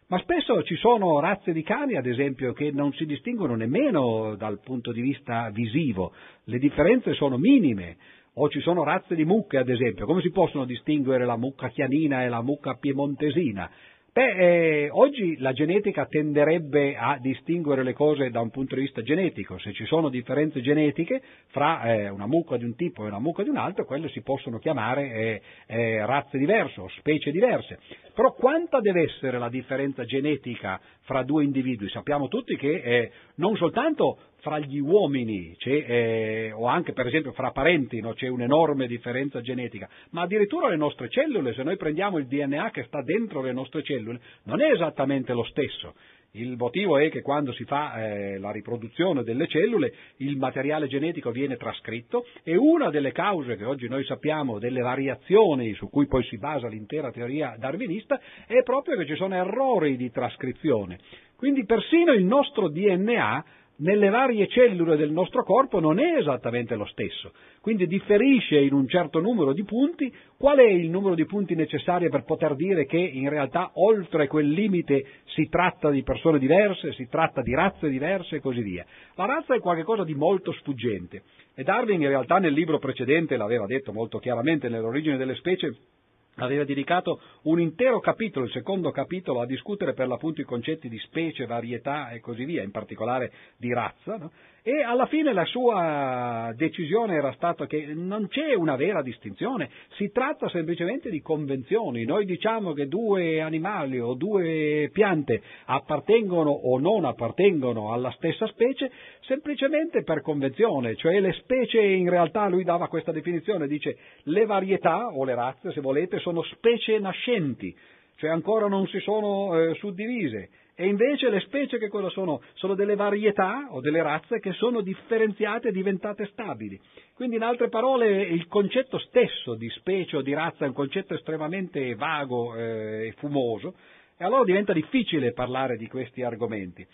Ma spesso ci sono razze di cani, ad esempio, che non si distinguono nemmeno dal punto di vista visivo, le differenze sono minime o ci sono razze di mucche, ad esempio, come si possono distinguere la mucca chianina e la mucca piemontesina? Beh, eh, oggi la genetica tenderebbe a distinguere le cose da un punto di vista genetico. Se ci sono differenze genetiche fra eh, una mucca di un tipo e una mucca di un altro, quelle si possono chiamare eh, eh razze diverse o specie diverse. Però quanta deve essere la differenza genetica fra due individui? Sappiamo tutti che eh, non soltanto fra gli uomini eh, o anche per esempio fra parenti no, c'è un'enorme differenza genetica, ma addirittura le nostre cellule, se noi prendiamo il DNA che sta dentro le nostre cellule, non è esattamente lo stesso. Il motivo è che quando si fa eh, la riproduzione delle cellule il materiale genetico viene trascritto e una delle cause che oggi noi sappiamo delle variazioni su cui poi si basa l'intera teoria darwinista è proprio che ci sono errori di trascrizione. Quindi persino il nostro DNA nelle varie cellule del nostro corpo non è esattamente lo stesso, quindi differisce in un certo numero di punti. Qual è il numero di punti necessario per poter dire che in realtà oltre quel limite si tratta di persone diverse, si tratta di razze diverse e così via? La razza è qualcosa di molto sfuggente e Darwin in realtà nel libro precedente l'aveva detto molto chiaramente nell'origine delle specie aveva dedicato un intero capitolo, il secondo capitolo, a discutere per l'appunto i concetti di specie, varietà e così via, in particolare di razza, no? E alla fine la sua decisione era stata che non c'è una vera distinzione, si tratta semplicemente di convenzioni. Noi diciamo che due animali o due piante appartengono o non appartengono alla stessa specie semplicemente per convenzione, cioè le specie in realtà lui dava questa definizione, dice le varietà o le razze se volete sono specie nascenti, cioè ancora non si sono eh, suddivise e invece le specie che cosa sono? Sono delle varietà o delle razze che sono differenziate e diventate stabili. Quindi in altre parole il concetto stesso di specie o di razza è un concetto estremamente vago eh, e fumoso e allora diventa difficile parlare di questi argomenti.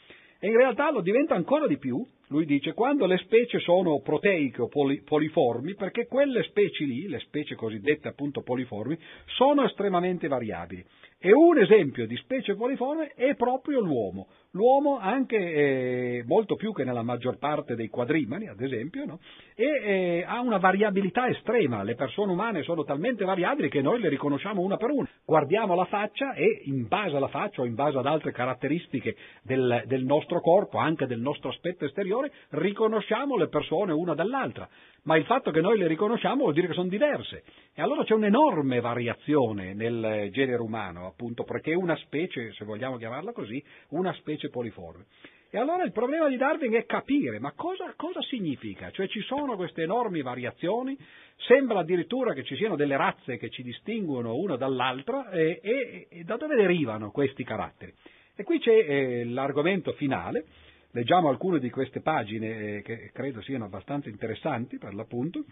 E in realtà lo diventa ancora di più, lui dice, quando le specie sono proteiche o poli, poliformi, perché quelle specie lì, le specie cosiddette appunto poliformi, sono estremamente variabili. E un esempio di specie poliforme è proprio l'uomo. L'uomo anche eh, molto più che nella maggior parte dei quadrimani, ad esempio, no? e eh, ha una variabilità estrema. Le persone umane sono talmente variabili che noi le riconosciamo una per una. Guardiamo la faccia e in base alla faccia o in base ad altre caratteristiche del, del nostro corpo, anche del nostro aspetto esteriore, riconosciamo le persone una dall'altra ma il fatto che noi le riconosciamo vuol dire che sono diverse. E allora c'è un'enorme variazione nel genere umano, appunto, perché una specie, se vogliamo chiamarla così, una specie poliforme. E allora il problema di Darwin è capire, ma cosa, cosa significa? Cioè ci sono queste enormi variazioni, sembra addirittura che ci siano delle razze che ci distinguono una dall'altra e, e, e da dove derivano questi caratteri? E qui c'è eh, l'argomento finale, Leggiamo alcune di queste pagine eh, che credo siano abbastanza interessanti per l'appunto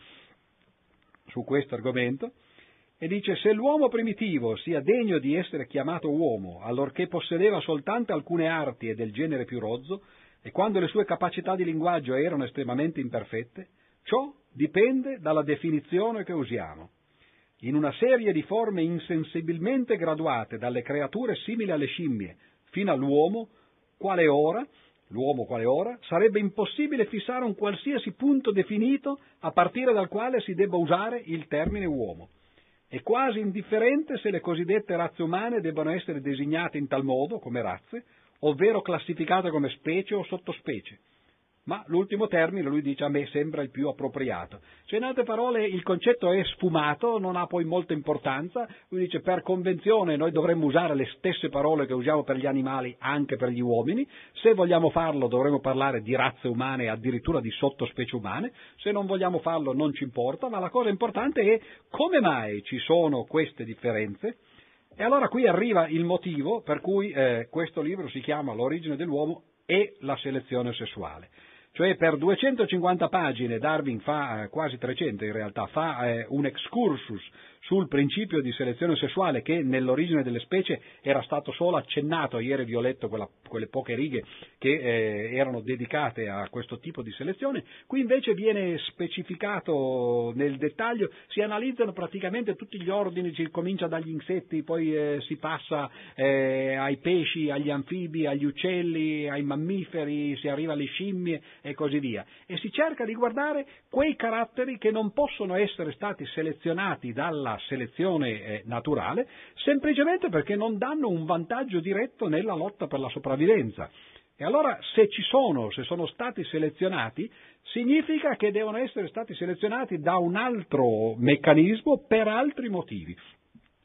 su questo argomento e dice se l'uomo primitivo sia degno di essere chiamato uomo, allorché possedeva soltanto alcune arti e del genere più rozzo, e quando le sue capacità di linguaggio erano estremamente imperfette, ciò dipende dalla definizione che usiamo. In una serie di forme insensibilmente graduate dalle creature simili alle scimmie fino all'uomo, quale ora, l'uomo quale ora, sarebbe impossibile fissare un qualsiasi punto definito a partire dal quale si debba usare il termine uomo. È quasi indifferente se le cosiddette razze umane debbano essere designate in tal modo, come razze, ovvero classificate come specie o sottospecie ma l'ultimo termine lui dice a me sembra il più appropriato. Cioè in altre parole il concetto è sfumato, non ha poi molta importanza, lui dice per convenzione noi dovremmo usare le stesse parole che usiamo per gli animali anche per gli uomini, se vogliamo farlo dovremmo parlare di razze umane e addirittura di sottospecie umane, se non vogliamo farlo non ci importa, ma la cosa importante è come mai ci sono queste differenze. E allora qui arriva il motivo per cui eh, questo libro si chiama L'origine dell'uomo e la selezione sessuale. Cioè per 250 pagine Darwin fa, eh, quasi 300 in realtà, fa eh, un excursus sul principio di selezione sessuale che nell'origine delle specie era stato solo accennato, ieri vi ho letto quella, quelle poche righe che eh, erano dedicate a questo tipo di selezione, qui invece viene specificato nel dettaglio, si analizzano praticamente tutti gli ordini, si comincia dagli insetti, poi eh, si passa eh, ai pesci, agli anfibi, agli uccelli, ai mammiferi, si arriva alle scimmie e così via. E si cerca di guardare quei caratteri che non possono essere stati selezionati dalla selezione eh, naturale semplicemente perché non danno un vantaggio diretto nella lotta per la sopravvivenza. E allora se ci sono, se sono stati selezionati, significa che devono essere stati selezionati da un altro meccanismo per altri motivi.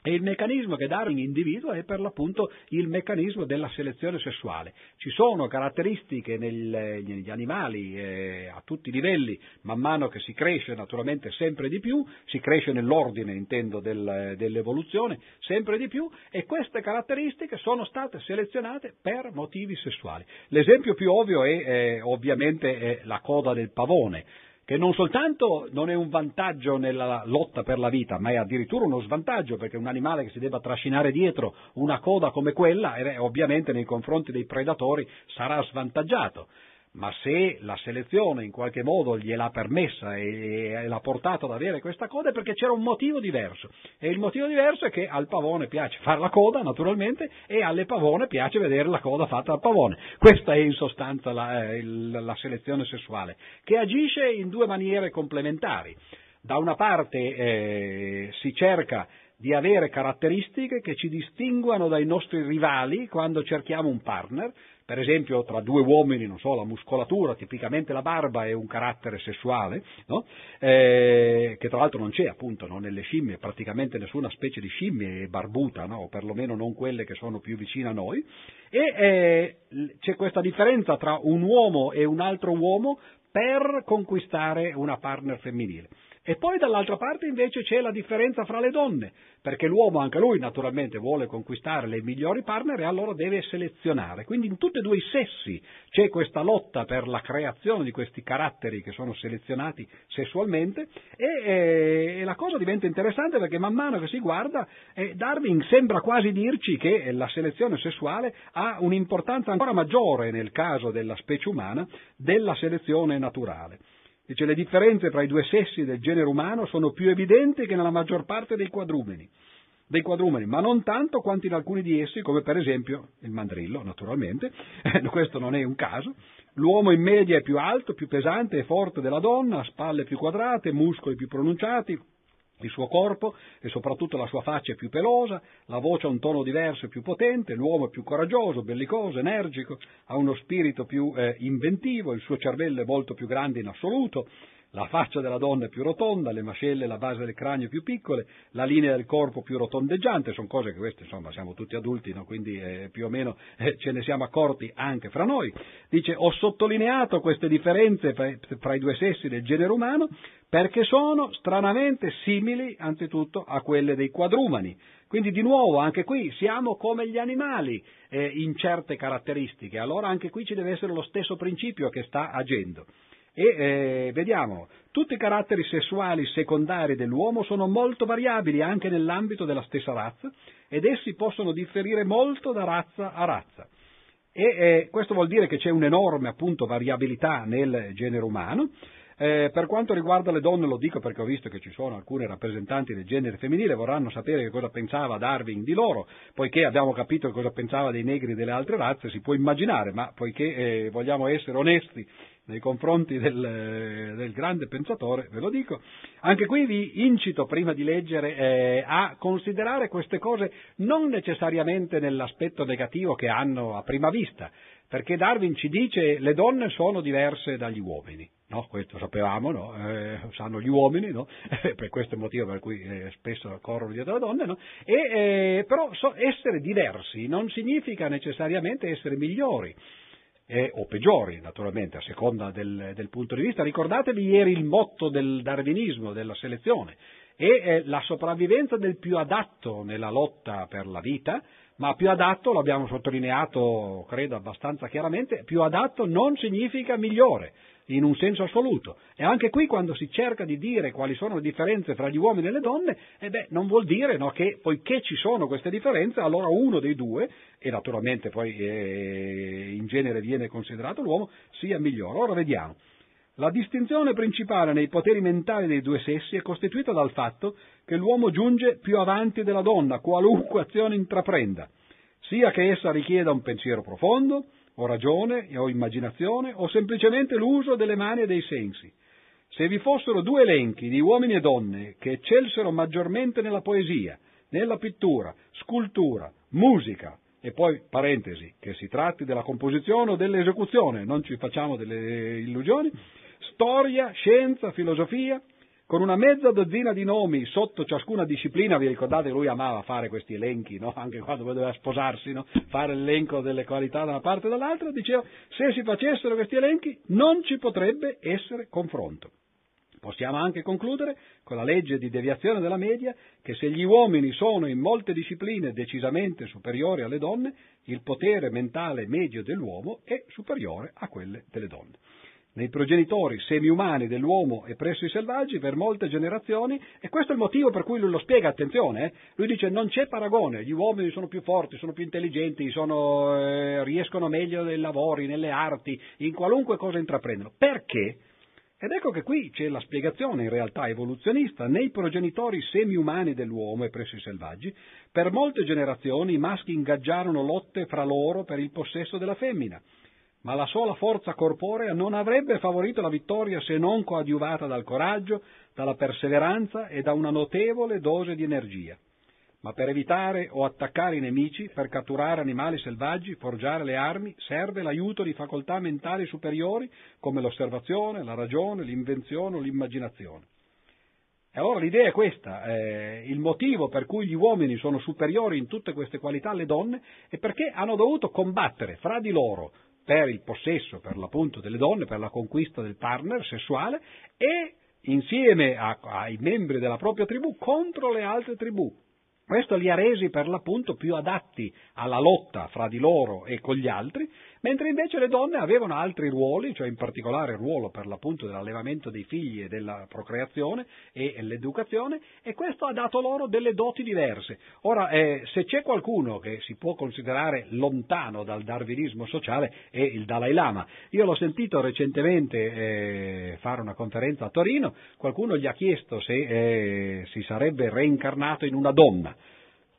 E il meccanismo che Darwin individua è per l'appunto il meccanismo della selezione sessuale. Ci sono caratteristiche nel, negli animali eh, a tutti i livelli, man mano che si cresce naturalmente sempre di più, si cresce nell'ordine intendo del, dell'evoluzione sempre di più e queste caratteristiche sono state selezionate per motivi sessuali. L'esempio più ovvio è eh, ovviamente è la coda del pavone che non soltanto non è un vantaggio nella lotta per la vita, ma è addirittura uno svantaggio, perché un animale che si debba trascinare dietro una coda come quella, eh, ovviamente nei confronti dei predatori sarà svantaggiato ma se la selezione in qualche modo gliel'ha permessa e, l'ha portato ad avere questa coda è perché c'era un motivo diverso e il motivo diverso è che al pavone piace fare la coda naturalmente e alle pavone piace vedere la coda fatta al pavone. Questa è in sostanza la, eh, la selezione sessuale che agisce in due maniere complementari. Da una parte eh, si cerca di avere caratteristiche che ci distinguano dai nostri rivali quando cerchiamo un partner, per esempio tra due uomini, so, la muscolatura, tipicamente la barba è un carattere sessuale, no? eh, che tra l'altro non c'è appunto no? nelle scimmie, praticamente nessuna specie di scimmie è barbuta, no? o perlomeno non quelle che sono più vicine a noi, e eh, c'è questa differenza tra un uomo e un altro uomo per conquistare una partner femminile. E poi dall'altra parte invece c'è la differenza fra le donne, perché l'uomo anche lui naturalmente vuole conquistare le migliori partner e allora deve selezionare. Quindi in tutti e due i sessi c'è questa lotta per la creazione di questi caratteri che sono selezionati sessualmente e, e, e la cosa diventa interessante perché man mano che si guarda eh, Darwin sembra quasi dirci che la selezione sessuale ha un'importanza ancora maggiore nel caso della specie umana della selezione naturale. Dice le differenze tra i due sessi del genere umano sono più evidenti che nella maggior parte dei quadrumeni, dei quadrumeni, ma non tanto quanto in alcuni di essi, come per esempio il mandrillo, naturalmente, questo non è un caso. L'uomo in media è più alto, più pesante e forte della donna, spalle più quadrate, muscoli più pronunciati, il suo corpo e soprattutto la sua faccia è più pelosa, la voce ha un tono diverso e più potente, l'uomo è più coraggioso, bellicoso, energico, ha uno spirito più eh, inventivo, il suo cervello è molto più grande in assoluto, la faccia della donna è più rotonda, le mascelle e la base del cranio più piccole, la linea del corpo più rotondeggiante, sono cose che queste, insomma, siamo tutti adulti, no? quindi eh, più o meno eh, ce ne siamo accorti anche fra noi. Dice, ho sottolineato queste differenze fra i due sessi del genere umano perché sono stranamente simili anzitutto a quelle dei quadrumani. Quindi di nuovo anche qui siamo come gli animali eh, in certe caratteristiche, allora anche qui ci deve essere lo stesso principio che sta agendo. E eh, vediamo, tutti i caratteri sessuali secondari dell'uomo sono molto variabili anche nell'ambito della stessa razza ed essi possono differire molto da razza a razza. E eh, questo vuol dire che c'è un'enorme appunto variabilità nel genere umano. Eh, per quanto riguarda le donne, lo dico perché ho visto che ci sono alcune rappresentanti del genere femminile, vorranno sapere che cosa pensava Darwin di loro, poiché abbiamo capito cosa pensava dei negri delle altre razze, si può immaginare, ma poiché eh, vogliamo essere onesti nei confronti del, del, grande pensatore, ve lo dico, anche qui vi incito prima di leggere eh, a considerare queste cose non necessariamente nell'aspetto negativo che hanno a prima vista, perché Darwin ci dice le donne sono diverse dagli uomini. No, questo sapevamo, no? eh, sanno gli uomini, no? per questo è il motivo per cui eh, spesso corrono dietro le donne, e, eh, però so, essere diversi non significa necessariamente essere migliori. Eh, o peggiori, naturalmente, a seconda del, del, punto di vista. Ricordatevi ieri il motto del darwinismo, della selezione, e eh, la sopravvivenza del più adatto nella lotta per la vita, ma più adatto, l'abbiamo sottolineato, credo abbastanza chiaramente, più adatto non significa migliore in un senso assoluto. E anche qui quando si cerca di dire quali sono le differenze fra gli uomini e le donne, eh beh, non vuol dire no, che poiché ci sono queste differenze, allora uno dei due, e naturalmente poi eh, in genere viene considerato l'uomo, sia migliore. Ora vediamo. La distinzione principale nei poteri mentali dei due sessi è costituita dal fatto che l'uomo giunge più avanti della donna, qualunque azione intraprenda, sia che essa richieda un pensiero profondo, o ragione, o immaginazione, o semplicemente l'uso delle mani e dei sensi. Se vi fossero due elenchi di uomini e donne che eccelsero maggiormente nella poesia, nella pittura, scultura, musica, e poi, parentesi, che si tratti della composizione o dell'esecuzione, non ci facciamo delle illusioni, storia, scienza, filosofia, con una mezza dozzina di nomi sotto ciascuna disciplina, vi ricordate lui amava fare questi elenchi, no? anche quando doveva sposarsi, no? fare l'elenco delle qualità da una parte e dall'altra, diceva se si facessero questi elenchi non ci potrebbe essere confronto. Possiamo anche concludere con la legge di deviazione della media che se gli uomini sono in molte discipline decisamente superiori alle donne, il potere mentale medio dell'uomo è superiore a quelle delle donne nei progenitori semi-umani dell'uomo e presso i selvaggi per molte generazioni e questo è il motivo per cui lui lo spiega, attenzione, eh? lui dice non c'è paragone, gli uomini sono più forti, sono più intelligenti, sono, eh, riescono meglio nei lavori, nelle arti, in qualunque cosa intraprendono. Perché? Ed ecco che qui c'è la spiegazione in realtà evoluzionista. Nei progenitori semi-umani dell'uomo e presso i selvaggi, per molte generazioni i maschi ingaggiarono lotte fra loro per il possesso della femmina ma la sola forza corporea non avrebbe favorito la vittoria se non coadiuvata dal coraggio, dalla perseveranza e da una notevole dose di energia. Ma per evitare o attaccare i nemici, per catturare animali selvaggi, forgiare le armi, serve l'aiuto di facoltà mentali superiori come l'osservazione, la ragione, l'invenzione o l'immaginazione. E allora l'idea è questa, eh, il motivo per cui gli uomini sono superiori in tutte queste qualità alle donne è perché hanno dovuto combattere fra di loro per il possesso, per l'appunto delle donne, per la conquista del partner sessuale e insieme a, ai membri della propria tribù contro le altre tribù. Questo li ha resi per l'appunto più adatti alla lotta fra di loro e con gli altri, mentre invece le donne avevano altri ruoli, cioè in particolare il ruolo per l'appunto dell'allevamento dei figli e della procreazione e l'educazione, e questo ha dato loro delle doti diverse. Ora, eh, se c'è qualcuno che si può considerare lontano dal darwinismo sociale è il Dalai Lama. Io l'ho sentito recentemente eh, fare una conferenza a Torino, qualcuno gli ha chiesto se eh, si sarebbe reincarnato in una donna.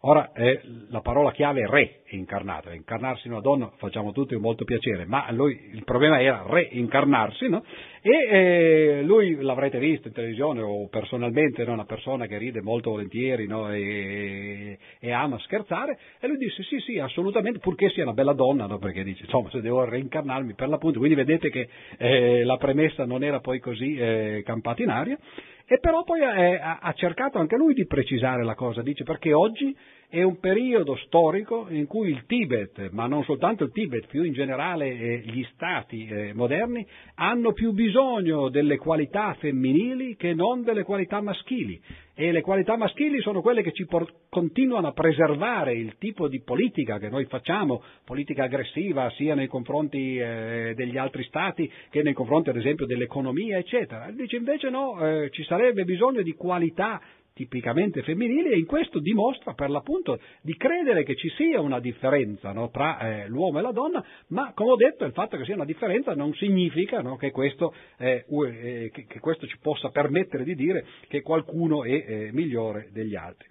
Ora, eh, la parola chiave è re incarnato, incarnarsi in una donna facciamo tutti molto piacere, ma lui, il problema era reincarnarsi, no? E eh, lui l'avrete visto in televisione o personalmente, no? una persona che ride molto volentieri no? e, e, ama scherzare, e lui disse sì, sì, assolutamente, purché sia una bella donna, perché dice, insomma, se devo reincarnarmi per l'appunto, quindi vedete che eh, la premessa non era poi così eh, campata in aria, e però poi ha cercato anche lui di precisare la cosa, dice perché oggi è un periodo storico in cui il Tibet, ma non soltanto il Tibet, più in generale eh, gli stati eh, moderni, hanno più bisogno delle qualità femminili che non delle qualità maschili. E le qualità maschili sono quelle che ci por- continuano a preservare il tipo di politica che noi facciamo, politica aggressiva sia nei confronti eh, degli altri stati che nei confronti ad esempio dell'economia, eccetera. Dice invece no, eh, ci sarebbe bisogno di qualità tipicamente femminili e in questo dimostra per l'appunto di credere che ci sia una differenza no, tra eh, l'uomo e la donna, ma come ho detto il fatto che sia una differenza non significa no, che, questo, eh, eh, che, questo, ci possa permettere di dire che qualcuno è eh, migliore degli altri.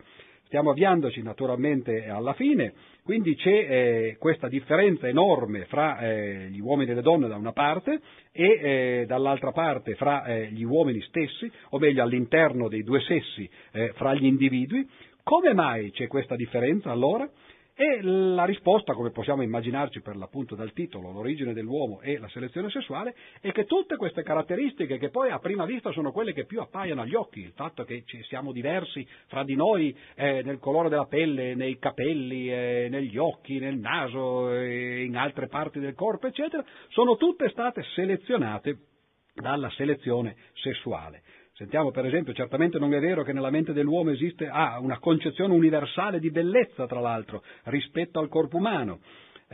Stiamo avviandoci naturalmente alla fine, quindi c'è eh, questa differenza enorme fra eh, gli uomini e le donne da una parte e eh, dall'altra parte fra eh, gli uomini stessi, o meglio all'interno dei due sessi eh, fra gli individui. Come mai c'è questa differenza allora? E la risposta, come possiamo immaginarci per l'appunto dal titolo, l'origine dell'uomo e la selezione sessuale, è che tutte queste caratteristiche che poi a prima vista sono quelle che più appaiono agli occhi, il fatto che siamo diversi fra di noi eh, nel colore della pelle, nei capelli, eh, negli occhi, nel naso, eh, in altre parti del corpo, eccetera, sono tutte state selezionate dalla selezione sessuale. Sentiamo per esempio, certamente non è vero che nella mente dell'uomo esiste ah, una concezione universale di bellezza, tra l'altro, rispetto al corpo umano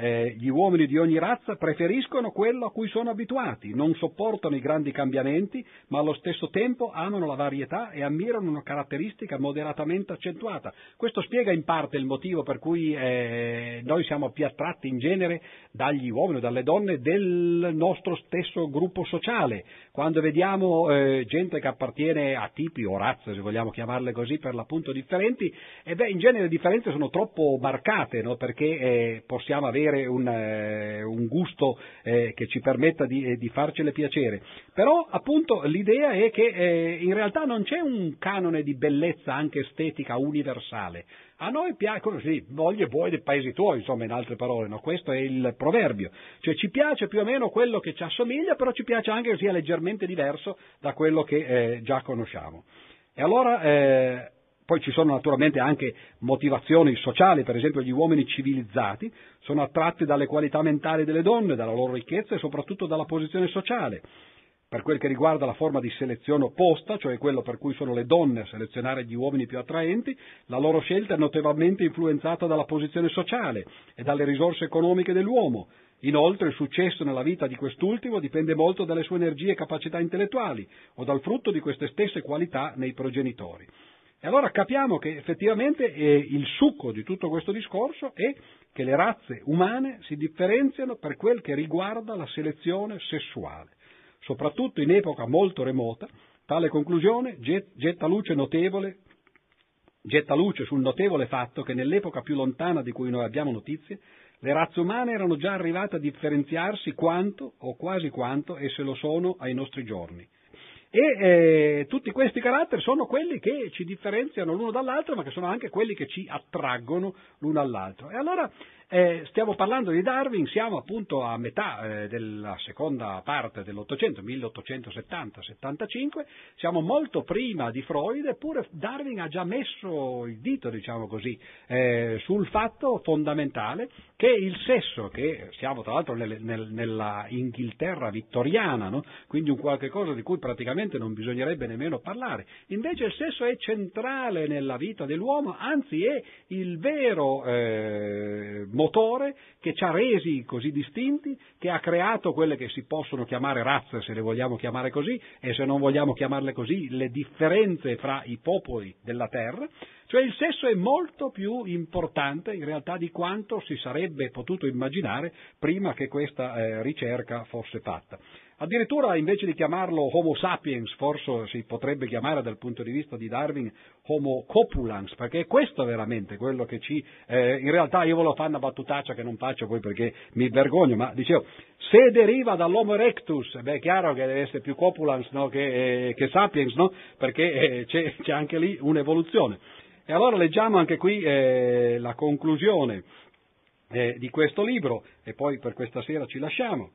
eh, gli uomini di ogni razza preferiscono quello a cui sono abituati, non sopportano i grandi cambiamenti, ma allo stesso tempo amano la varietà e ammirano una caratteristica moderatamente accentuata. Questo spiega in parte il motivo per cui eh, noi siamo più attratti in genere dagli uomini o dalle donne del nostro stesso gruppo sociale. Quando vediamo eh, gente che appartiene a tipi o razze, se vogliamo chiamarle così, per l'appunto differenti, e beh, in genere le differenze sono troppo marcate, no? perché eh, possiamo avere un, eh, un gusto eh, che ci permetta di, eh, di, farcele piacere. Però appunto l'idea è che eh, in realtà non c'è un canone di bellezza anche estetica universale. A noi piace, sì, voglie vuoi dei paesi tuoi, insomma, in altre parole, no? questo è il proverbio. Cioè ci piace più o meno quello che ci assomiglia, però ci piace anche che sia leggermente diverso da quello che eh, già conosciamo. E allora eh, poi ci sono naturalmente anche motivazioni sociali, per esempio gli uomini civilizzati sono attratti dalle qualità mentali delle donne, dalla loro ricchezza e soprattutto dalla posizione sociale. Per quel che riguarda la forma di selezione opposta, cioè quello per cui sono le donne a selezionare gli uomini più attraenti, la loro scelta è notevolmente influenzata dalla posizione sociale e dalle risorse economiche dell'uomo. Inoltre il successo nella vita di quest'ultimo dipende molto dalle sue energie e capacità intellettuali o dal frutto di queste stesse qualità nei progenitori. E allora capiamo che effettivamente eh, il succo di tutto questo discorso è che le razze umane si differenziano per quel che riguarda la selezione sessuale. Soprattutto in epoca molto remota, tale conclusione getta luce, notevole, getta luce sul notevole fatto che nell'epoca più lontana di cui noi abbiamo notizie, le razze umane erano già arrivate a differenziarsi quanto o quasi quanto esse lo sono ai nostri giorni e eh, tutti questi caratteri sono quelli che ci differenziano l'uno dall'altro, ma che sono anche quelli che ci attraggono l'uno all'altro. E allora eh, stiamo parlando di Darwin, siamo appunto a metà eh, della seconda parte dell'Ottocento, 1870-75, siamo molto prima di Freud, eppure Darwin ha già messo il dito, diciamo così, eh, sul fatto fondamentale che il sesso, che siamo tra l'altro nel, nel, nella Inghilterra vittoriana, no? quindi un qualche cosa di cui praticamente non bisognerebbe nemmeno parlare, invece il sesso è centrale nella vita dell'uomo, anzi è il vero eh, motore che ci ha resi così distinti, che ha creato quelle che si possono chiamare razze, se le vogliamo chiamare così, e se non vogliamo chiamarle così, le differenze fra i popoli della Terra, cioè il sesso è molto più importante in realtà di quanto si sarebbe potuto immaginare prima che questa eh, ricerca fosse fatta. Addirittura invece di chiamarlo Homo sapiens, forse si potrebbe chiamare dal punto di vista di Darwin Homo copulans, perché è questo veramente quello che ci... Eh, in realtà io volevo fare una battutaccia che non faccio poi perché mi vergogno, ma dicevo, se deriva dall'Homo erectus, beh è chiaro che deve essere più copulans no, che, eh, che, sapiens, no? perché eh, c'è, c'è, anche lì un'evoluzione. E allora leggiamo anche qui eh, la conclusione eh, di questo libro e poi per questa sera ci lasciamo.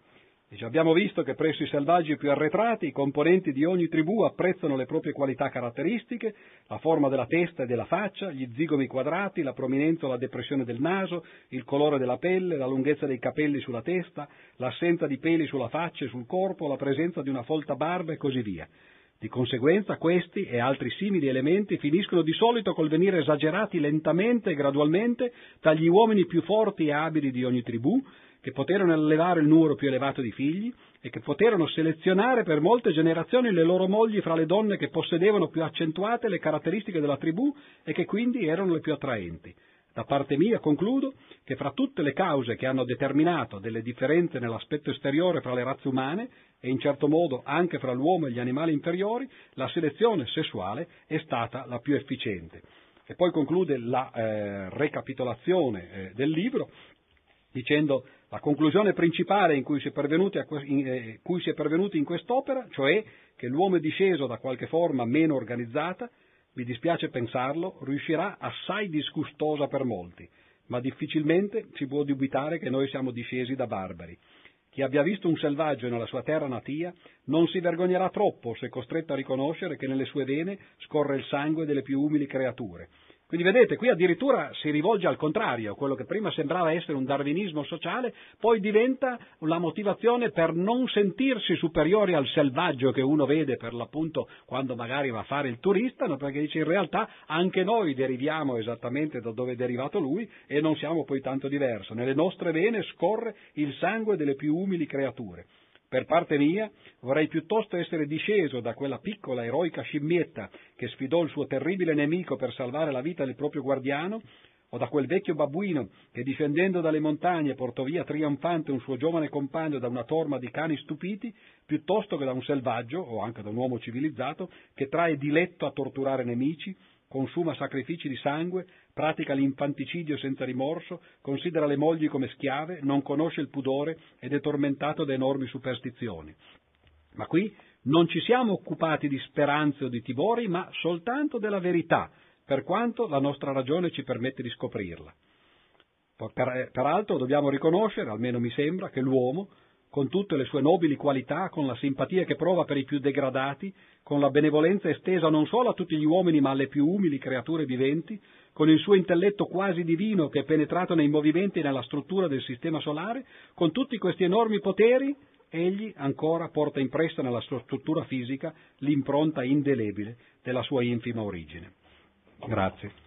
Dice, abbiamo visto che presso i selvaggi più arretrati i componenti di ogni tribù apprezzano le proprie qualità caratteristiche, la forma della testa e della faccia, gli zigomi quadrati, la prominenza o la depressione del naso, il colore della pelle, la lunghezza dei capelli sulla testa, l'assenza di peli sulla faccia e sul corpo, la presenza di una folta barba e così via. Di conseguenza questi e altri simili elementi finiscono di solito col venire esagerati lentamente e gradualmente dagli uomini più forti e abili di ogni tribù, che poterono allevare il numero più elevato di figli e che poterono selezionare per molte generazioni le loro mogli fra le donne che possedevano più accentuate le caratteristiche della tribù e che quindi erano le più attraenti. Da parte mia concludo che fra tutte le cause che hanno determinato delle differenze nell'aspetto esteriore fra le razze umane e in certo modo anche fra l'uomo e gli animali inferiori, la selezione sessuale è stata la più efficiente. E poi conclude la eh, recapitolazione eh, del libro dicendo la conclusione principale in cui si, in, eh, cui si è pervenuti in quest'opera, cioè che l'uomo è disceso da qualche forma meno organizzata, mi dispiace pensarlo, riuscirà assai disgustosa per molti, ma difficilmente si può dubitare che noi siamo discesi da barbari. Chi abbia visto un selvaggio nella sua terra natia non si vergognerà troppo se costretto a riconoscere che nelle sue vene scorre il sangue delle più umili creature quindi vedete, qui addirittura si rivolge al contrario, quello che prima sembrava essere un darwinismo sociale, poi diventa la motivazione per non sentirsi superiori al selvaggio che uno vede per l'appunto quando magari va a fare il turista, no? perché dice in realtà anche noi deriviamo esattamente da dove è derivato lui e non siamo poi tanto diversi. Nelle nostre vene scorre il sangue delle più umili creature. Per parte mia vorrei piuttosto essere disceso da quella piccola eroica scimmietta che sfidò il suo terribile nemico per salvare la vita del proprio guardiano, o da quel vecchio babbuino che discendendo dalle montagne portò via trionfante un suo giovane compagno da una torma di cani stupiti, piuttosto che da un selvaggio, o anche da un uomo civilizzato, che trae diletto a torturare nemici, consuma sacrifici di sangue, pratica l'infanticidio senza rimorso, considera le mogli come schiave, non conosce il pudore ed è tormentato da enormi superstizioni. Ma qui non ci siamo occupati di speranze o di timori, ma soltanto della verità, per quanto la nostra ragione ci permette di scoprirla. Peraltro dobbiamo riconoscere, almeno mi sembra, che l'uomo, con tutte le sue nobili qualità, con la simpatia che prova per i più degradati, con la benevolenza estesa non solo a tutti gli uomini ma alle più umili creature viventi, con il suo intelletto quasi divino che è penetrato nei movimenti e nella struttura del sistema solare, con tutti questi enormi poteri, egli ancora porta impressa nella sua struttura fisica l'impronta indelebile della sua infima origine. Grazie.